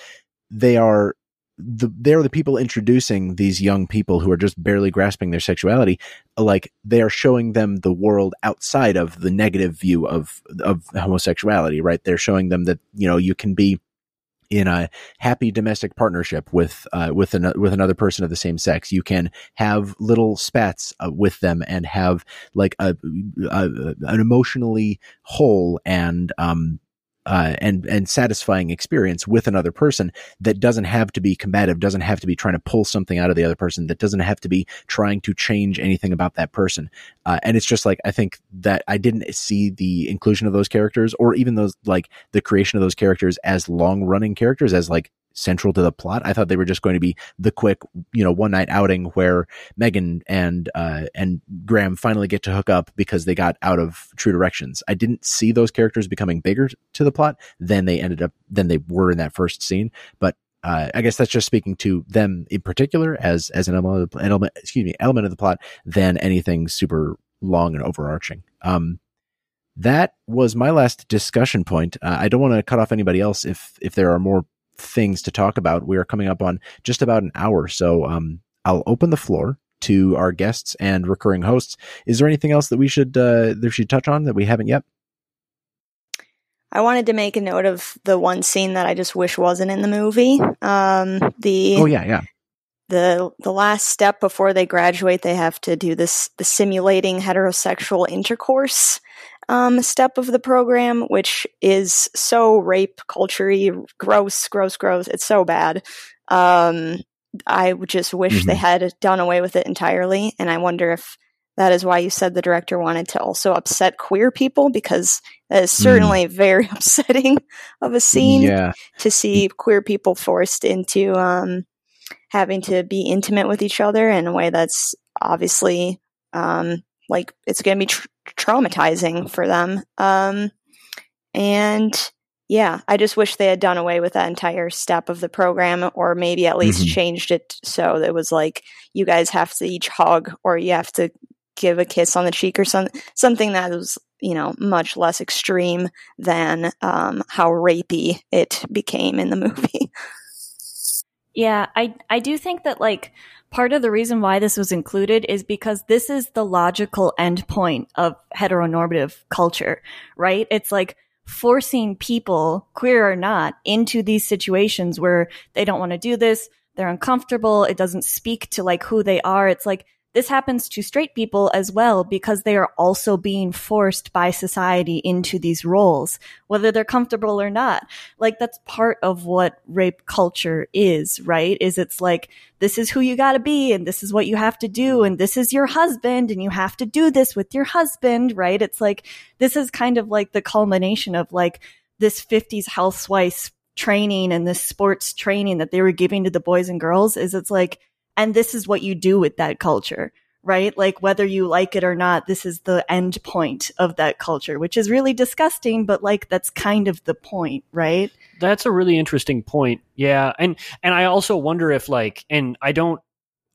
they are the they're the people introducing these young people who are just barely grasping their sexuality like they are showing them the world outside of the negative view of of homosexuality right they're showing them that you know you can be in a happy domestic partnership with uh, with an, with another person of the same sex. You can have little spats uh, with them and have like a, a, an emotionally whole and um, uh, and and satisfying experience with another person that doesn't have to be combative, doesn't have to be trying to pull something out of the other person, that doesn't have to be trying to change anything about that person. Uh, and it's just like I think that I didn't see the inclusion of those characters, or even those like the creation of those characters as long running characters, as like central to the plot. I thought they were just going to be the quick, you know, one night outing where Megan and uh, and Graham finally get to hook up because they got out of True Directions. I didn't see those characters becoming bigger to the plot than they ended up than they were in that first scene. But uh, I guess that's just speaking to them in particular as as an element, element, excuse me, element of the plot than anything super long and overarching. Um, that was my last discussion point. Uh, I don't want to cut off anybody else if if there are more things to talk about. We are coming up on just about an hour. So um, I'll open the floor to our guests and recurring hosts. Is there anything else that we should uh, that we should touch on that we haven't yet? I wanted to make a note of the one scene that I just wish wasn't in the movie. Um, the oh yeah yeah the the last step before they graduate, they have to do this the simulating heterosexual intercourse um, step of the program, which is so rape culture gross, gross, gross. It's so bad. Um, I just wish mm-hmm. they had done away with it entirely. And I wonder if that is why you said the director wanted to also upset queer people because that is mm. certainly mm. very upsetting of a scene yeah. to see queer people forced into um, having to be intimate with each other in a way that's obviously um, like it's going to be tr- traumatizing for them. Um, and yeah, I just wish they had done away with that entire step of the program, or maybe at least mm-hmm. changed it so it was like you guys have to each hug, or you have to give a kiss on the cheek, or some something that was you know much less extreme than um, how rapey it became in the movie. Yeah, I I do think that like part of the reason why this was included is because this is the logical endpoint of heteronormative culture, right? It's like forcing people, queer or not, into these situations where they don't want to do this, they're uncomfortable, it doesn't speak to like who they are. It's like this happens to straight people as well because they are also being forced by society into these roles, whether they're comfortable or not. Like that's part of what rape culture is, right? Is it's like, this is who you gotta be and this is what you have to do and this is your husband and you have to do this with your husband, right? It's like, this is kind of like the culmination of like this 50s housewife training and this sports training that they were giving to the boys and girls is it's like, and this is what you do with that culture right? Like whether you like it or not, this is the end point of that culture, which is really disgusting, but like that's kind of the point, right? That's a really interesting point. Yeah. And and I also wonder if like and I don't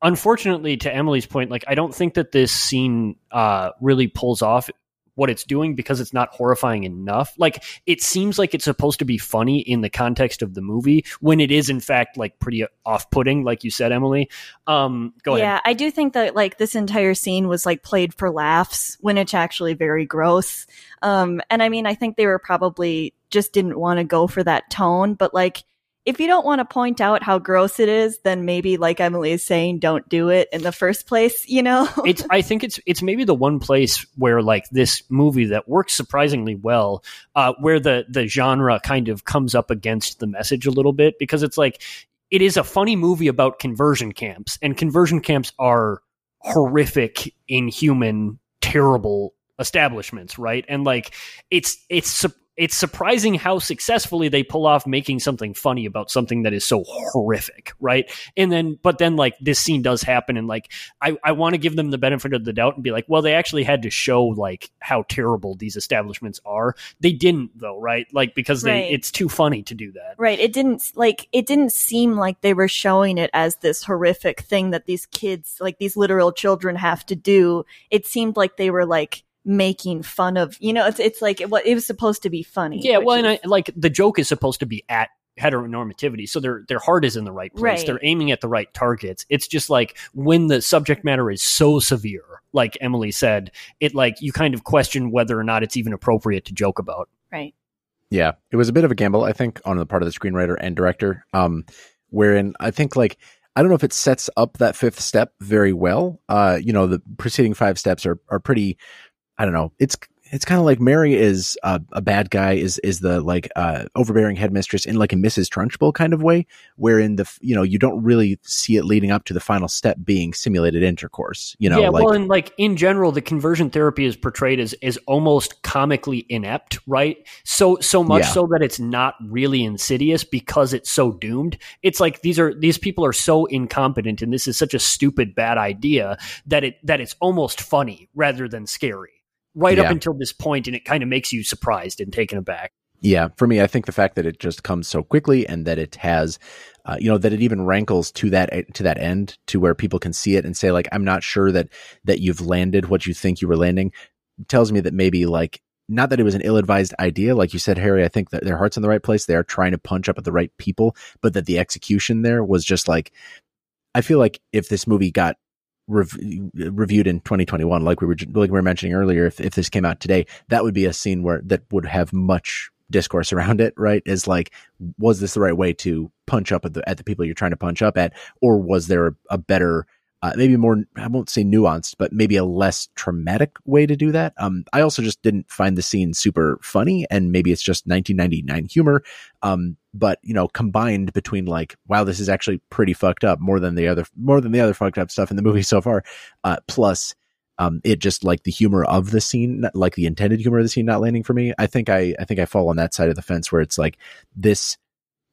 unfortunately to Emily's point, like I don't think that this scene uh really pulls off what it's doing because it's not horrifying enough. Like it seems like it's supposed to be funny in the context of the movie when it is in fact like pretty off-putting, like you said, Emily. Um, go ahead. Yeah, I do think that like this entire scene was like played for laughs when it's actually very gross. Um, and I mean, I think they were probably just didn't want to go for that tone, but like if you don't want to point out how gross it is, then maybe, like Emily is saying, don't do it in the first place. You know, it's. I think it's it's maybe the one place where like this movie that works surprisingly well, uh, where the the genre kind of comes up against the message a little bit because it's like it is a funny movie about conversion camps, and conversion camps are horrific, inhuman, terrible establishments, right? And like it's it's it's surprising how successfully they pull off making something funny about something that is so horrific, right? And then, but then, like, this scene does happen, and like, I, I want to give them the benefit of the doubt and be like, well, they actually had to show like how terrible these establishments are. They didn't, though, right? Like, because they, right. it's too funny to do that. Right. It didn't, like, it didn't seem like they were showing it as this horrific thing that these kids, like, these literal children have to do. It seemed like they were like, making fun of you know it's it's like it, it was supposed to be funny yeah well is, and I, like the joke is supposed to be at heteronormativity so their their heart is in the right place right. they're aiming at the right targets it's just like when the subject matter is so severe like emily said it like you kind of question whether or not it's even appropriate to joke about right yeah it was a bit of a gamble i think on the part of the screenwriter and director um wherein i think like I don't know if it sets up that fifth step very well. Uh, you know, the preceding five steps are are pretty I don't know. It's it's kind of like Mary is uh, a bad guy is is the like uh, overbearing headmistress in like a Mrs. Trunchbull kind of way, wherein the you know you don't really see it leading up to the final step being simulated intercourse. You know, yeah. Like, well, and like in general, the conversion therapy is portrayed as is almost comically inept, right? So so much yeah. so that it's not really insidious because it's so doomed. It's like these are these people are so incompetent, and this is such a stupid bad idea that it that it's almost funny rather than scary right yeah. up until this point, and it kind of makes you surprised and taken aback. Yeah, for me, I think the fact that it just comes so quickly and that it has, uh, you know, that it even rankles to that to that end to where people can see it and say, like, I'm not sure that that you've landed what you think you were landing, tells me that maybe like not that it was an ill-advised idea, like you said, Harry. I think that their heart's in the right place. They are trying to punch up at the right people, but that the execution there was just like, I feel like if this movie got rev- reviewed in 2021, like we were like we were mentioning earlier, if if this came out today, that would be a scene where that would have much discourse around it. Right? Is like, was this the right way to punch up at the at the people you're trying to punch up at, or was there a, a better uh, maybe more I won't say nuanced, but maybe a less traumatic way to do that. Um, I also just didn't find the scene super funny, and maybe it's just 1999 humor. Um, but you know, combined between like, wow, this is actually pretty fucked up more than the other more than the other fucked up stuff in the movie so far. Uh, plus, um, it just like the humor of the scene, like the intended humor of the scene, not landing for me. I think I I think I fall on that side of the fence where it's like this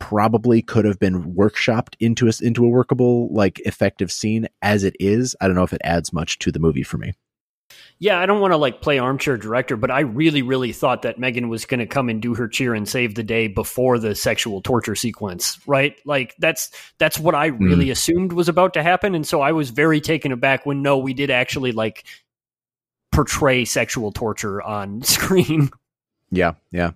probably could have been workshopped into a, into a workable like effective scene as it is i don't know if it adds much to the movie for me yeah i don't want to like play armchair director but i really really thought that megan was going to come and do her cheer and save the day before the sexual torture sequence right like that's that's what i really mm. assumed was about to happen and so i was very taken aback when no we did actually like portray sexual torture on screen yeah yeah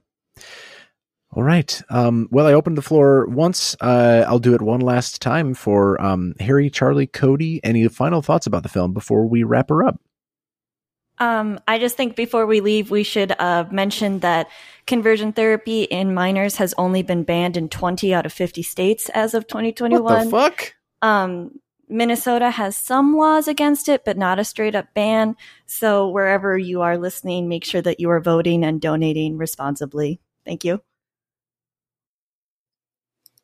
all right. Um, well, I opened the floor once. Uh, I'll do it one last time for um, Harry, Charlie, Cody. Any final thoughts about the film before we wrap her up? Um, I just think before we leave, we should uh, mention that conversion therapy in minors has only been banned in 20 out of 50 states as of 2021. What the fuck? Um, Minnesota has some laws against it, but not a straight up ban. So wherever you are listening, make sure that you are voting and donating responsibly. Thank you.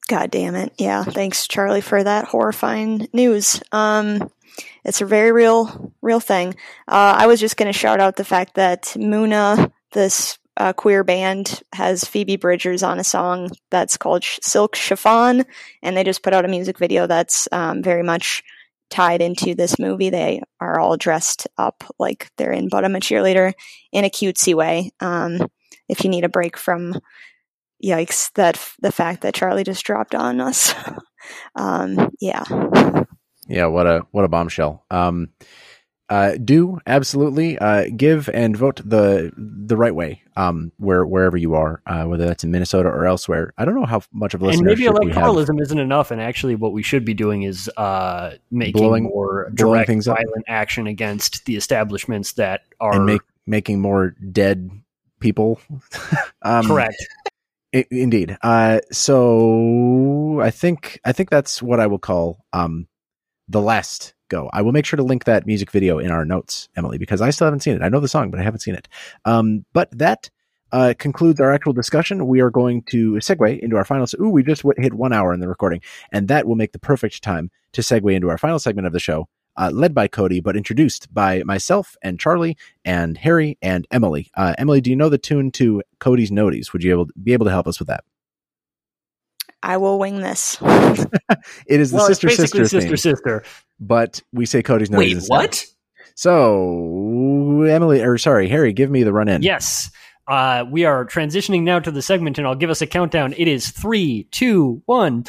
God damn it. Yeah. Thanks, Charlie, for that horrifying news. Um, it's a very real, real thing. Uh, I was just going to shout out the fact that Muna, this uh, queer band has Phoebe Bridgers on a song that's called Silk Chiffon, and they just put out a music video that's um, very much tied into this movie. They are all dressed up like they're in But I'm a Cheerleader in a cutesy way. Um, if you need a break from yikes that the fact that Charlie just dropped on us. um, yeah. Yeah, what a what a bombshell. Um, uh, do absolutely uh, give and vote the the right way um, where wherever you are, uh, whether that's in Minnesota or elsewhere. I don't know how much of a and maybe listenership we have. electoralism isn't enough, and actually, what we should be doing is uh, making Blowing- more blowing direct things up. violent action against the establishments that are and make making more dead people. um, correct. Indeed. Uh, so I think I think that's what I will call um, the last go. I will make sure to link that music video in our notes, Emily, because I still haven't seen it. I know the song, but I haven't seen it. Um, but that uh, concludes our actual discussion. We are going to segue into our final. Ooh, we just w- hit one hour in the recording, and that will make the perfect time to segue into our final segment of the show, uh, led by Cody, but introduced by myself and Charlie and Harry and Emily. Uh, Emily, do you know the tune to Cody's Noties? Would you able be able to help us with that? I will wing this. It is the well, it's sister basically sister sister thing, sister. but we say Cody's Noties. Wait, instead. what? So Emily, or sorry, Harry, give me the run in. Yes. Uh, we are transitioning now to the segment, and I'll give us a countdown. It is three, two, one.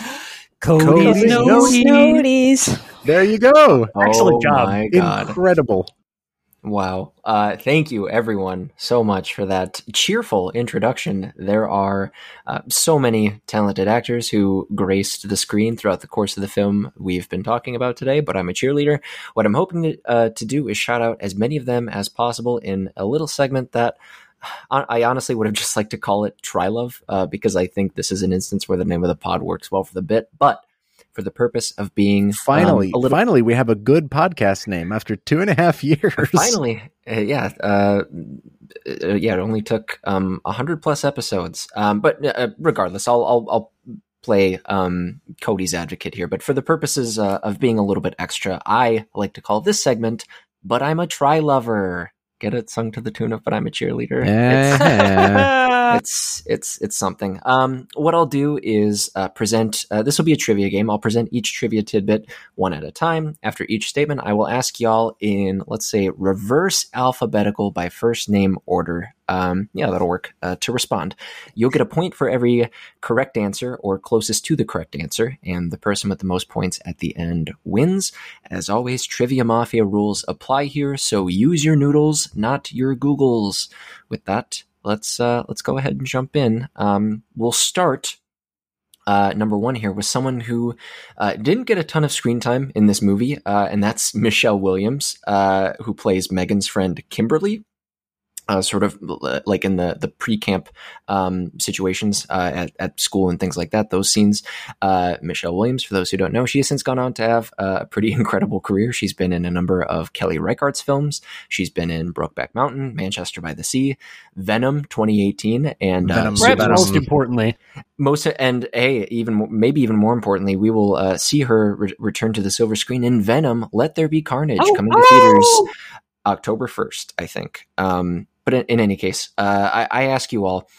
Cody's, Cody's Noties. Noties. There you go. Excellent oh job. my god. Incredible. Wow. Uh, thank you, everyone, so much for that cheerful introduction. There are uh, so many talented actors who graced the screen throughout the course of the film we've been talking about today, but I'm a cheerleader. What I'm hoping to, uh, to do is shout out as many of them as possible in a little segment that I I honestly would have just liked to call it Try Love, uh, because I think this is an instance where the name of the pod works well for the bit, but for the purpose of being um, Finally, a little finally, we have a good podcast name after two and a half years. Finally, uh, yeah, uh, uh, yeah. It only took um, hundred plus episodes, um, but uh, regardless, I'll I'll, I'll play um, Cody's advocate here. But for the purposes uh, of being a little bit extra, I like to call this segment "But I'm a Try Lover." Get it sung to the tune of "But I'm a Cheerleader." It's- It's it's it's something. Um, what I'll do is uh, present. Uh, this will be a trivia game. I'll present each trivia tidbit one at a time. After each statement, I will ask y'all in let's say reverse alphabetical by first name order. Um, yeah, that'll work. Uh, to respond, you'll get a point for every correct answer or closest to the correct answer, and the person with the most points at the end wins. As always, Trivia Mafia rules apply here, so use your noodles, not your Googles. With that, let's uh, let's go ahead and jump in. Um, we'll start uh, number one here with someone who uh, didn't get a ton of screen time in this movie, uh, and that's Michelle Williams, uh, who plays Megan's friend Kimberly. Uh, sort of like in the the pre camp um, situations uh, at at school and things like that. Those scenes. Uh, Michelle Williams, for those who don't know, she has since gone on to have uh, a pretty incredible career. She's been in a number of Kelly Reichardt's films. She's been in Brokeback Mountain, Manchester by the Sea, Venom 2018, and uh, Venom, Perhaps Venom. most importantly, most and hey even maybe even more importantly we will uh, see her re- return to the silver screen in venom let there be carnage Oh, coming to theaters october 1st i think um, but in, in any case uh, I, I ask you all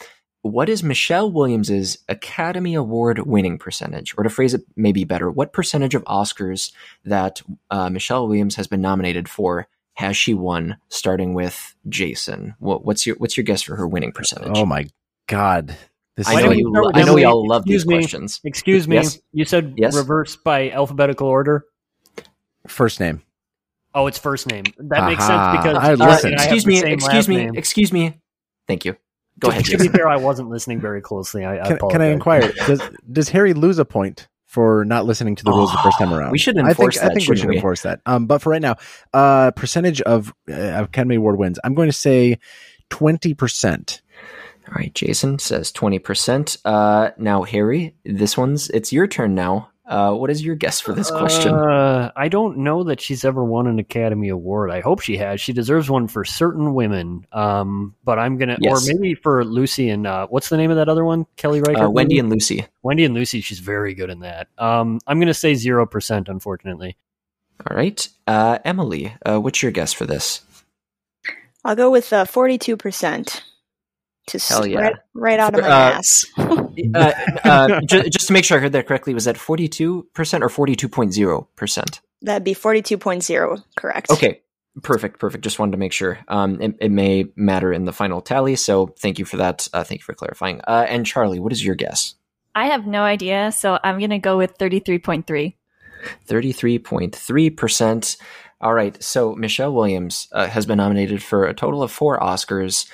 what is michelle williams's academy award winning percentage or to phrase it maybe better what percentage of oscars that uh, michelle williams has been nominated for has she won starting with jason what, what's your what's your guess for her winning percentage Oh my god! This I Why know don't is we you. start with I know Emily? y'all love these me. questions. excuse me, Yes? you said Yes? reverse by alphabetical order. first name. Oh, it's first name. That makes Aha. sense because I uh, listen. and I have excuse the me. Excuse me. name. Excuse me. Thank you. Go ahead, To be Jason. fair, I wasn't listening very closely. I, I Can, can I inquire? Does does Harry lose a point for not listening to the rules the first time around? We should I think enforce I think we shouldn't should we? enforce that. Um, but for right now, uh, percentage of uh, Academy Award wins. I'm going to say twenty percent. All right, Jason says twenty percent. Uh, now Harry, this one's it's your turn now. Uh, what is your guess for this question? Uh, I don't know that she's ever won an Academy Award. I hope she has. She deserves one for certain women. Um, but I'm gonna, Yes. or maybe for Lucy and uh, what's the name of that other one? Kelly Reichardt. Uh, Wendy and Lucy. Wendy and Lucy. She's very good in that. Um, I'm gonna say zero percent. Unfortunately, All right, uh, Emily. Uh, what's your guess for this? I'll go with uh, 42%. Just Hell yeah. right, right out of my Uh, ass. uh, uh, ju- just to make sure I heard that correctly, was that 42% or 42.0%? That'd be 42.0, correct. Okay, perfect, perfect. Just wanted to make sure. Um, it, it may matter in the final tally, so thank you for that. Uh, thank you for clarifying. Uh, and Charlie, what is your guess? I have no idea, so I'm going to go with 33.3. 33.3%. All right, so Michelle Williams uh, has been nominated for a total of four Oscars.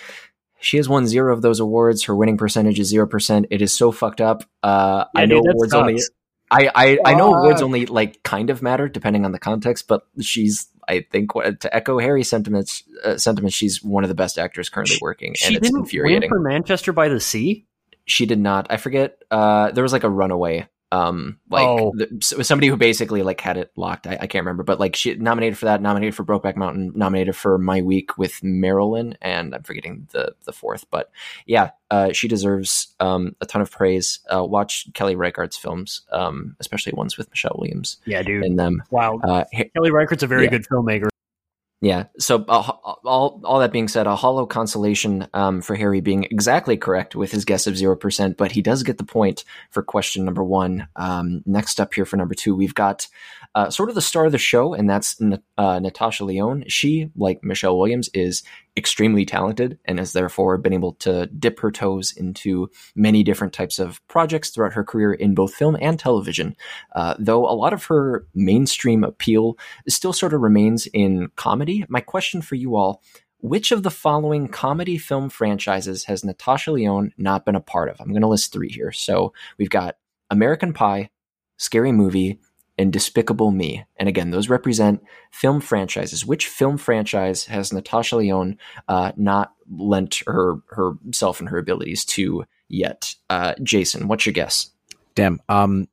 She has won zero of those awards. Her winning percentage is 0%. It is so fucked up. Uh, I know dude, awards only. sucks. I, I, I know awards only like kind of matter depending on the context, but she's I think to echo Harry's sentiments, uh, sentiments, she's one of the best actors currently working, and She it's didn't infuriating. win for Manchester by the Sea. she did not. I forget. Uh, there was like a runaway. Um, like Oh. the, somebody who basically like had it locked. I, I can't remember, but like she nominated for that, nominated for Brokeback Mountain, nominated for My Week with Marilyn, and I'm forgetting the the fourth. But yeah, uh, she deserves um a ton of praise. Uh, watch Kelly Reichardt's films, um, especially ones with Michelle Williams Yeah, dude. in them. wow. Uh, Kelly Reichardt's a very yeah. good filmmaker. Yeah. So uh, all all that being said, a hollow consolation um, for Harry being exactly correct with his guess of zero percent, but he does get the point for question number one. Um, next up here for number two, we've got uh, sort of the star of the show, and that's uh, Natasha Lyonne. She, like Michelle Williams, is extremely talented and has therefore been able to dip her toes into many different types of projects throughout her career in both film and television. Uh, though a lot of her mainstream appeal still sort of remains in comedy. My question for you all which of the following comedy film franchises has Natasha Lyonne not been a part of? I'm going to list three here. So we've got American Pie, Scary Movie, and Despicable Me. And again, those represent film franchises. Which film franchise has Natasha Lyonne uh, not lent her herself and her abilities to yet? Uh, Jason, what's your guess? Damn. Um,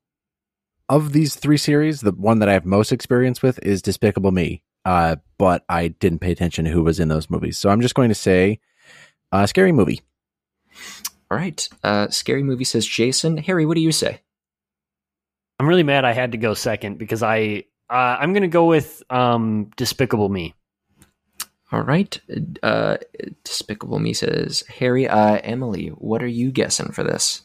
of these three series, the one that I have most experience with is Despicable Me. Uh, but I didn't pay attention to who was in those movies, so I'm just going to say, uh, scary movie. All right. Uh, Scary Movie says Jason. Harry, what do you say? I'm really mad I had to go second because I uh, I'm going to go with um, Despicable Me. All right. Uh, Despicable Me says Harry. Uh, Emily, what are you guessing for this?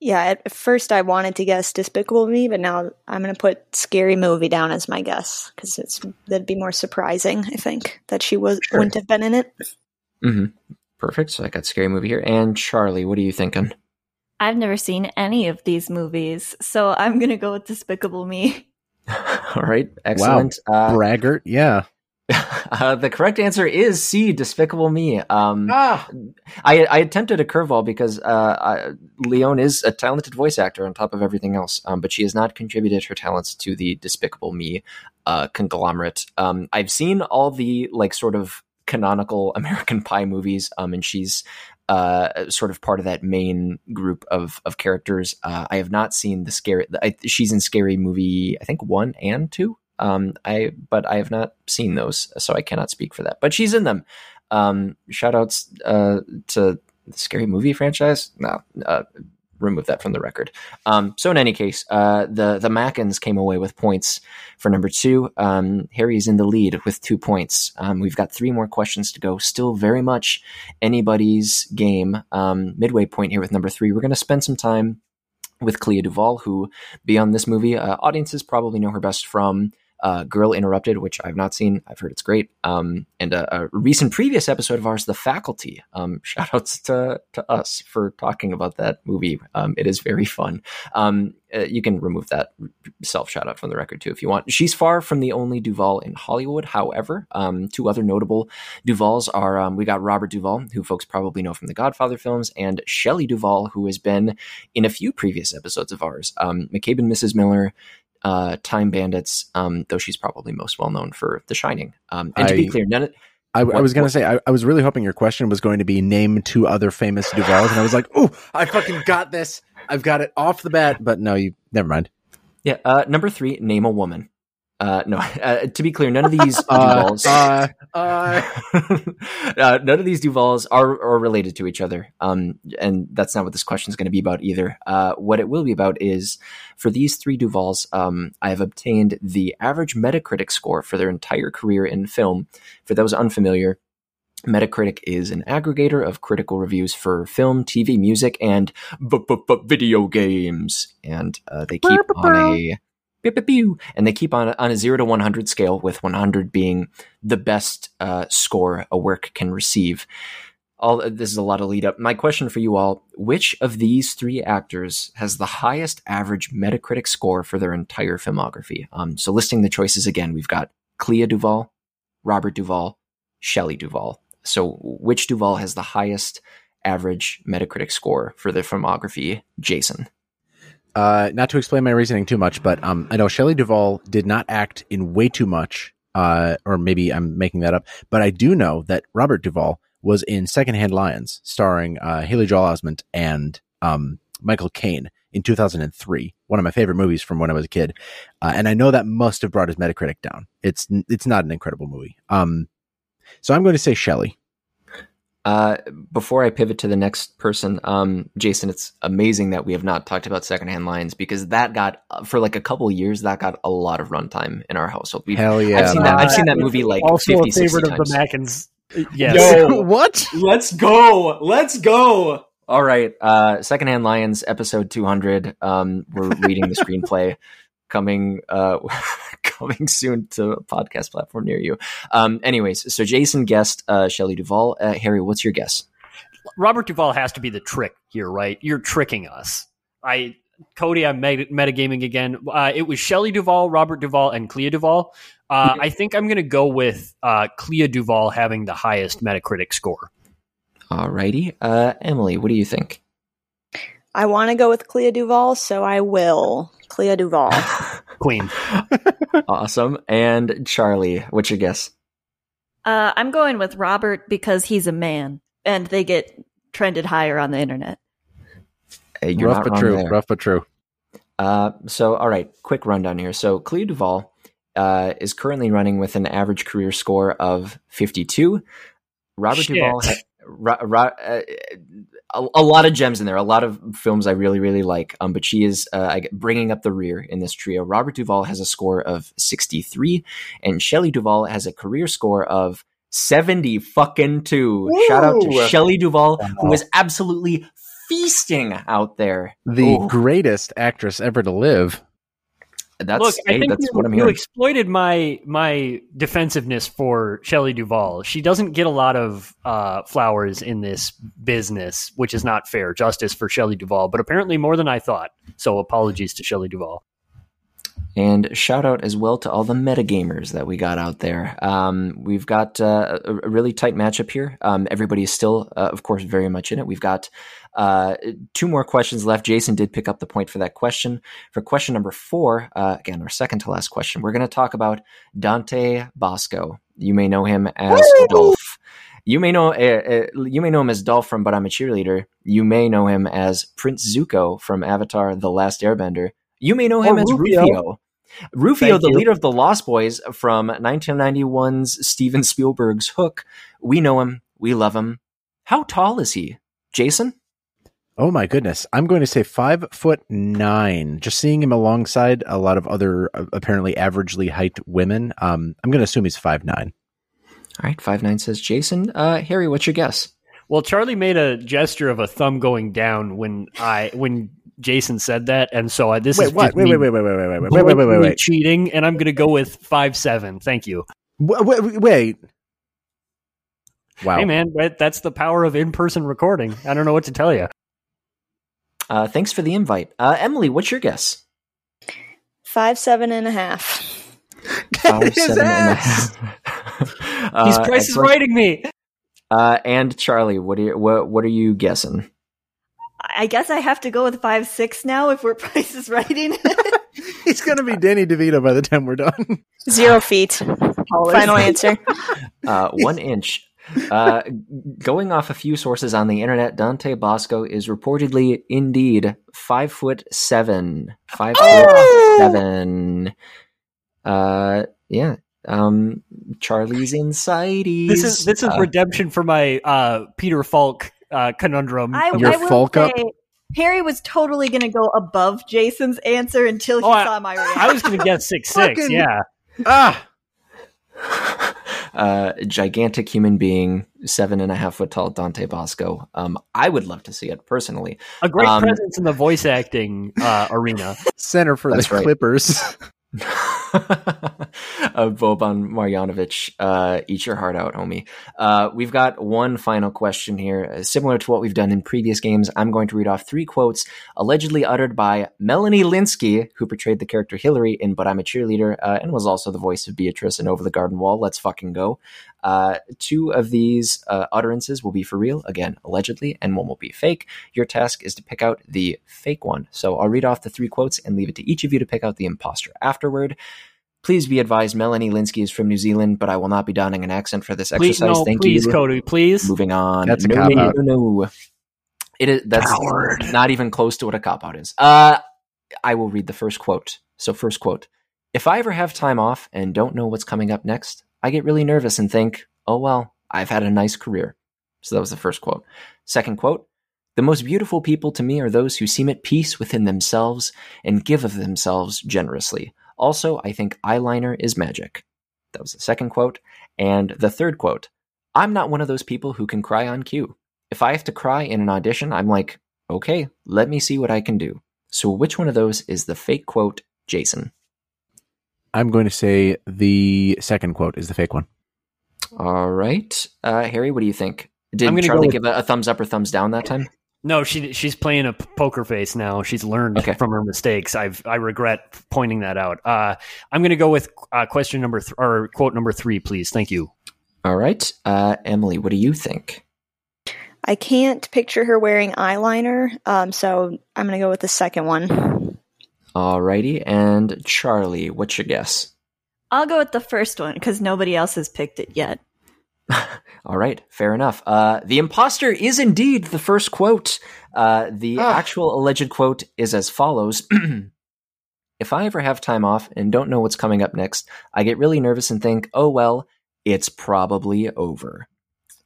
Yeah, at first I wanted to guess Despicable Me, but now I'm going to put Scary Movie down as my guess because it's that'd be more surprising. I think that she was Sure. wouldn't have been in it. hmm Perfect. So I got Scary Movie here. And Charlie, what are you thinking? I've never seen any of these movies, so I'm going to go with Despicable Me. All right. Excellent. Uh, Braggart, yeah. uh, the correct answer is C. Despicable Me. Um, Ah, I, I attempted a curveball because uh, I, Lyonne is a talented voice actor on top of everything else, um, but she has not contributed her talents to the Despicable Me uh, conglomerate. Um, I've seen all the like sort of canonical American Pie movies, um, and she's uh, sort of part of that main group of of characters. Uh, I have not seen the scary. I, she's in Scary Movie, I think one and two. Um, I but I have not seen those, so I cannot speak for that. But she's in them. Um, shout outs uh, to the scary movie franchise. No, uh, remove that from the record. Um, so in any case, uh, the the Mackins came away with points for number two. Um, Harry's in the lead with two points. Um, we've got three more questions to go. Still very much anybody's game. Um, midway point here with number three. We're going to spend some time with Clea Duvall, who beyond this movie, uh, audiences probably know her best from uh, Girl Interrupted, which I've not seen. I've heard it's great. Um, and a, a recent previous episode of ours, The Faculty. Um, shout outs to, to us for talking about that movie. Um, it is very fun. Um, uh, you can remove that self shout out from the record too if you want. She's far from the only Duvall in Hollywood. However, um, two other notable Duvalls are um, we got Robert Duvall, who folks probably know from the Godfather films, and Shelley Duvall, who has been in a few previous episodes of ours. Um, McCabe and Mrs. Miller, uh, Time Bandits, um, though she's probably most well known for The Shining. Um, and to be I- clear, none of, I, I was going to say, I, I was really hoping your question was going to be name two other famous Duvalls, and I was like, oh, I fucking got this. I've got it off the bat, but no, you never mind. yeah, uh, number three, name a woman. Uh, no, uh, to be clear, none of these Uh, Duvalls. uh, uh, uh, none of these Duvalls are, are related to each other. Um, and that's not what this question is going to be about either. Uh, what it will be about is for these three Duvalls, um, I have obtained the average Metacritic score for their entire career in film. For those unfamiliar, Metacritic is an aggregator of critical reviews for film, TV, music, and video games, and uh, they keep on a and they keep on on a zero to one hundred scale, with one hundred being the best uh, score a work can receive. All this is a lot of lead up. My question for you all: Which of these three actors has the highest average Metacritic score for their entire filmography? Um, so, listing the choices again, we've got Clea Duvall, Robert Duvall, Shelley Duvall. So, which Duvall has the highest average Metacritic score for their filmography? Jason. Uh, not to explain my reasoning too much, but um, I know Shelley Duvall did not act in way too much, uh, or maybe I'm making that up. But I do know that Robert Duvall was in Secondhand Lions, starring uh, Haley Joel Osment and um, Michael Caine in 2003. One of my favorite movies from when I was a kid, uh, and I know that must have brought his Metacritic down. It's it's not an incredible movie. Um, so I'm going to say Shelley. Uh, before I pivot to the next person, um, Jason, it's amazing that we have not talked about Secondhand Lions because that got for like a couple years that got a lot of runtime in our household. We've, Hell yeah! I've seen that. I've seen that movie like also 50, a favorite of the Mackins. Yes. Yo, what? Let's go! Let's go! All right, uh, Secondhand Lions, episode two hundred. Um, we're reading the screenplay coming uh coming soon to a podcast platform near you. Um anyways, so Jason guessed uh Shelley Duvall. Uh, Harry, what's your guess? Robert Duvall has to be the trick here, right? You're tricking us. I Cody, I'm meta- metagaming again. Uh, it was Shelley Duvall, Robert Duvall, and Clea Duvall. Uh, I think I'm going to go with uh, Clea Duvall having the highest Metacritic score. Alrighty. Uh, Emily, what do you think? I want to go with Clea Duvall, so I will. Clea Duvall. Queen. awesome. And Charlie, what's your guess? Uh, I'm going with Robert because he's a man and they get trended higher on the internet. Hey, you're rough but true. There. Rough but true. Uh, so, all right, quick rundown here. So, Clea Duvall uh, is currently running with an average career score of 52. Robert Shit. Duvall, ha- ra- ra- uh, a, a, lot of gems in there, a lot of films I really, really like. Um, but she is uh, bringing up the rear in this trio. Robert Duvall has a score of 63, and Shelley Duvall has a career score of 70 fucking two. Ooh. Shout out to Shelley Duvall, wow. who is absolutely feasting out there. The Ooh. greatest actress ever to live. That's, Look, hey, I think that's you, what I'm you exploited my my defensiveness for Shelley Duvall. She doesn't get a lot of uh, flowers in this business, which is not fair. Justice for Shelley Duvall, but apparently more than I thought. So apologies to Shelley Duvall. And shout out as well to all the metagamers that we got out there. Um, we've got uh, a, a really tight matchup here. Um, everybody is still, uh, of course, very much in it. We've got uh, two more questions left. Jason did pick up the point for that question. For question number four, uh, again, our second to last question, we're going to talk about Dante Basco. You may know him as Woo! Dolph. You may know uh, you may know him as Dolph from But I'm a Cheerleader. You may know him as Prince Zuko from Avatar: The Last Airbender. You may know him Oh, as Rufio. Rufio. Rufio, Thank the you. leader of the Lost Boys from 1991's Steven Spielberg's Hook. We know him. We love him. How tall is he? Jason? Oh my goodness. I'm going to say five foot nine. Just seeing him alongside a lot of other uh, apparently averagely height women. Um, I'm going to assume he's five nine. All right, five nine says Jason. Uh, Harry, what's your guess? Well, Charlie made a gesture of a thumb going down when I when Jason said that, and so I, this Wait, is what? just Wait, wait, wait, wait, wait, wait, wait, wait, wait, wait, wait, wait. cheating, and I'm going to go with five seven. Thank you. Wait, wait, wait. Wow. Hey, man, that's the power of in person recording. I don't know what to tell you. Uh, thanks for the invite. Uh, Emily, what's your guess? Five, seven and a half. Five, His seven and a half. Uh, He's price is excellent. writing me. Uh, and Charlie, what are you, what what are you guessing? I guess I have to go with five six now if we're Price is writing. He's going to be Danny DeVito by the time we're done. Zero feet. Final answer. Uh, one inch. Uh, going off a few sources on the internet, Dante Basco is reportedly indeed five foot seven. Five Oh! foot seven. Uh, yeah. Um, Charlie's inside. This is this is uh, redemption for my uh, Peter Falk uh, conundrum. I, Your I Falk up? Harry was totally going to go above Jason's answer until he Oh, I- saw my reaction. I was going to guess six six. Fucking- Yeah, Ah, uh, gigantic human being, seven and a half foot tall Dante Basco. Um, I would love to see it personally. A great Um, presence in the voice acting uh, arena. Center for That's the right. Clippers. uh, Boban Marjanovic, uh, eat your heart out, homie. Uh, we've got one final question here. Uh, similar to what we've done in previous games, I'm going to read off three quotes allegedly uttered by Melanie Lynskey, who portrayed the character Hillary in But I'm a Cheerleader uh, and was also the voice of Beatrice in Over the Garden Wall. Let's fucking go. Uh, two of these uh, utterances will be for real, again, allegedly, and one will be fake. Your task is to pick out the fake one. So I'll read off the three quotes and leave it to each of you to pick out the imposter afterward. Please be advised, Melanie Lynskey is from New Zealand, but I will not be donning an accent for this Please, exercise. no, Thank please, you. Cody, please. Moving on. That's a no, cop-out. no, no. It is that's Coward. not even close to what a cop out is. Uh, I will read the first quote. So, first quote: If I ever have time off and don't know what's coming up next, I get really nervous and think, "Oh well, I've had a nice career." So that was the first quote. Second quote: The most beautiful people to me are those who seem at peace within themselves and give of themselves generously. Also, I think eyeliner is magic. That was the second quote. And the third quote I'm not one of those people who can cry on cue. If I have to cry in an audition, I'm like, okay, let me see what I can do. So, which one of those is the fake quote, Jason? I'm going to say the second quote is the fake one. All right. Uh, Harry, what do you think? Did I'm gonna go Charlie with- give a, a thumbs up or thumbs down that time? No, she she's playing a p- poker face now. She's learned Okay. from her mistakes. I've I regret pointing that out. Uh, I'm going to go with uh, question number th- or quote number three, please. Thank you. All right. Uh, Emily, what do you think? I can't picture her wearing eyeliner, um, so I'm going to go with the second one. All righty. And Charlie, what's your guess? I'll go with the first one because nobody else has picked it yet. All right, fair enough. Uh, the imposter is indeed the first quote. Uh, the Ah. actual alleged quote is as follows If I ever have time off and don't know what's coming up next, I get really nervous and think, oh, well, it's probably over.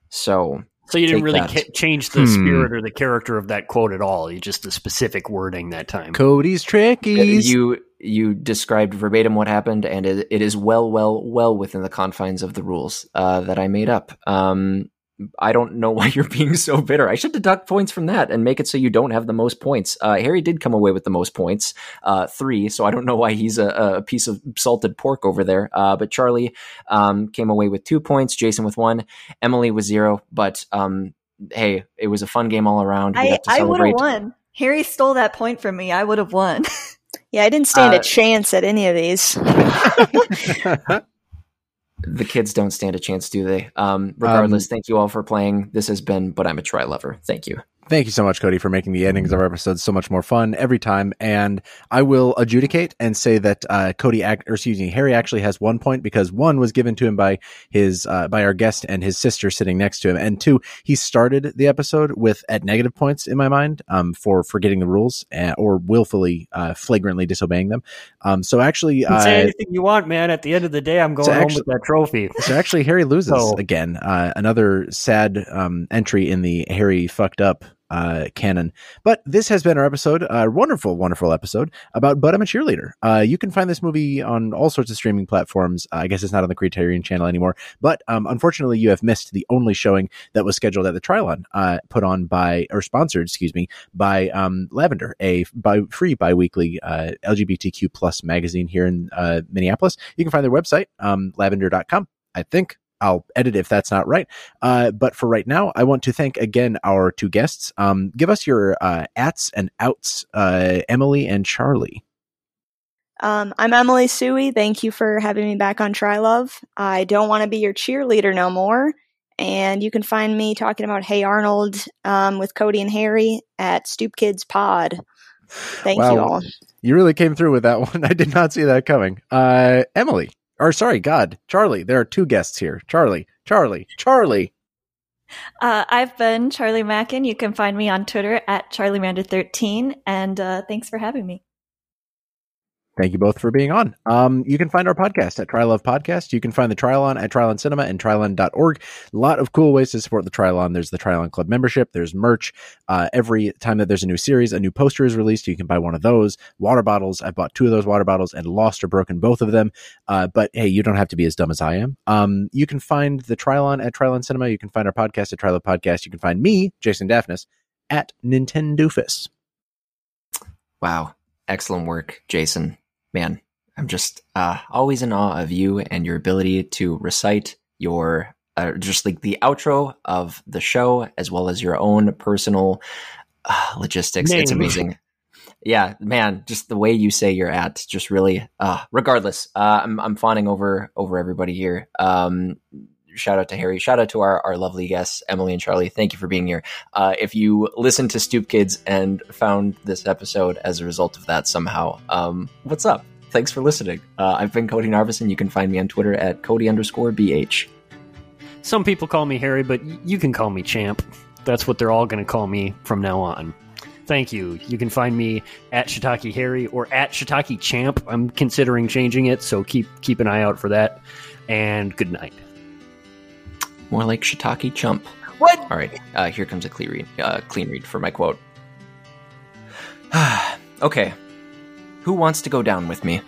So, So you didn't really ca- change the Hmm. spirit or the character of that quote at all. You just the specific wording that time. Cody's trickies. you you described verbatim what happened, and it, it is well, well, well within the confines of the rules uh, that I made up. Um, I don't know why you're being so bitter. I should deduct points from that and make it so you don't have the most points. Uh, Harry did come away with the most points, uh, three. So I don't know why he's a, a piece of salted pork over there. Uh, but Charlie um, came away with two points. Jason with one. Emily with zero. But um, hey, it was a fun game all around. We I, I would have won. Harry stole that point from me. I would have won. Yeah, I didn't stand Uh, a chance at any of these. the kids don't stand a chance, do they? Um, regardless, thank you all for playing. This has been, but I'm a try lover. Thank you. Thank you so much, Cody, for making the endings of our episodes so much more fun every time. And I will adjudicate and say that uh, Cody, or excuse me, Harry actually has one point because one was given to him by his uh, by our guest and his sister sitting next to him, and two, he started the episode with at negative points in my mind um, for forgetting the rules uh, or willfully, uh, flagrantly disobeying them. Um, so actually, You can say anything you want, man. At the end of the day, I'm going So home actually- with that trophy. so actually, Harry loses So- again. Uh, another sad um, entry in the Harry fucked up uh, canon. But this has been our episode, a wonderful, wonderful episode about But I'm a Cheerleader. Uh, you can find this movie on all sorts of streaming platforms. I guess it's not on the Criterion channel anymore. But um, unfortunately, you have missed the only showing that was scheduled at the Trylon, uh, put on by, or sponsored, excuse me, by um, Lavender, a bi- free bi-weekly uh, LGBTQ plus magazine here in uh, Minneapolis. You can find their website, um, lavender.com. I think I'll edit if that's not right. Uh, but for right now, I want to thank again our two guests. Um, give us your uh, ats and outs, uh, Emily and Charlie. Um, I'm Emily Csuy. Thank you for having me back on Try Love. I don't want to be your cheerleader no more. And you can find me talking about Hey Arnold um, with Cody and Harry at Stoop Kidz Pod. Thank Wow. you all. You really came through with that one. I did not see that coming. Uh, Emily, or sorry, God, Charlie. There are two guests here. Charlie, Charlie, Charlie. Uh, I've been Charlie Mackin. You can find me on Twitter at CharlieMander13. And uh, thanks for having me. Thank you both for being on. Um, you can find our podcast at Trylove Podcast. You can find the Trylon at Trylon Cinema and Trylon.org. A lot of cool ways to support the Trylon. There's the Trylon Club membership. There's merch. Uh, every time that there's a new series, a new poster is released. You can buy one of those. Water bottles. I bought two of those water bottles and lost or broken both of them. Uh, but hey, you don't have to be as dumb as I am. Um, you can find the Trylon at Trylon Cinema. You can find our podcast at Trylove Podcast. You can find me, Jason Daphnis, at Nintendoofus. Wow. Excellent work, Jason man, I'm just uh, always in awe of you and your ability to recite your uh, just like the outro of the show as well as your own personal uh, logistics. Name. It's amazing. Yeah, man, just the way you say you're at, just really. Uh, regardless, uh, I'm I'm fawning over over everybody here. Um, shout out to Harry. Shout out to our, our lovely guests, Emily and Charlie. Thank you for being here. Uh, if you listened to Stoop Kidz and found this episode as a result of that somehow, um, what's up? Thanks for listening. Uh, I've been Cody Narvison. You can find me on Twitter at Cody underscore BH. Some people call me Harry, but you can call me Champ. That's what they're all going to call me from now on. Thank you. You can find me at Shiitake Harry or at Shiitake Champ. I'm considering changing it, so keep keep an eye out for that. And good night. More like Shiitake Chump. What? All right. Uh, here comes a clean read. Uh, clean read for my quote. okay. Who wants to go down with me?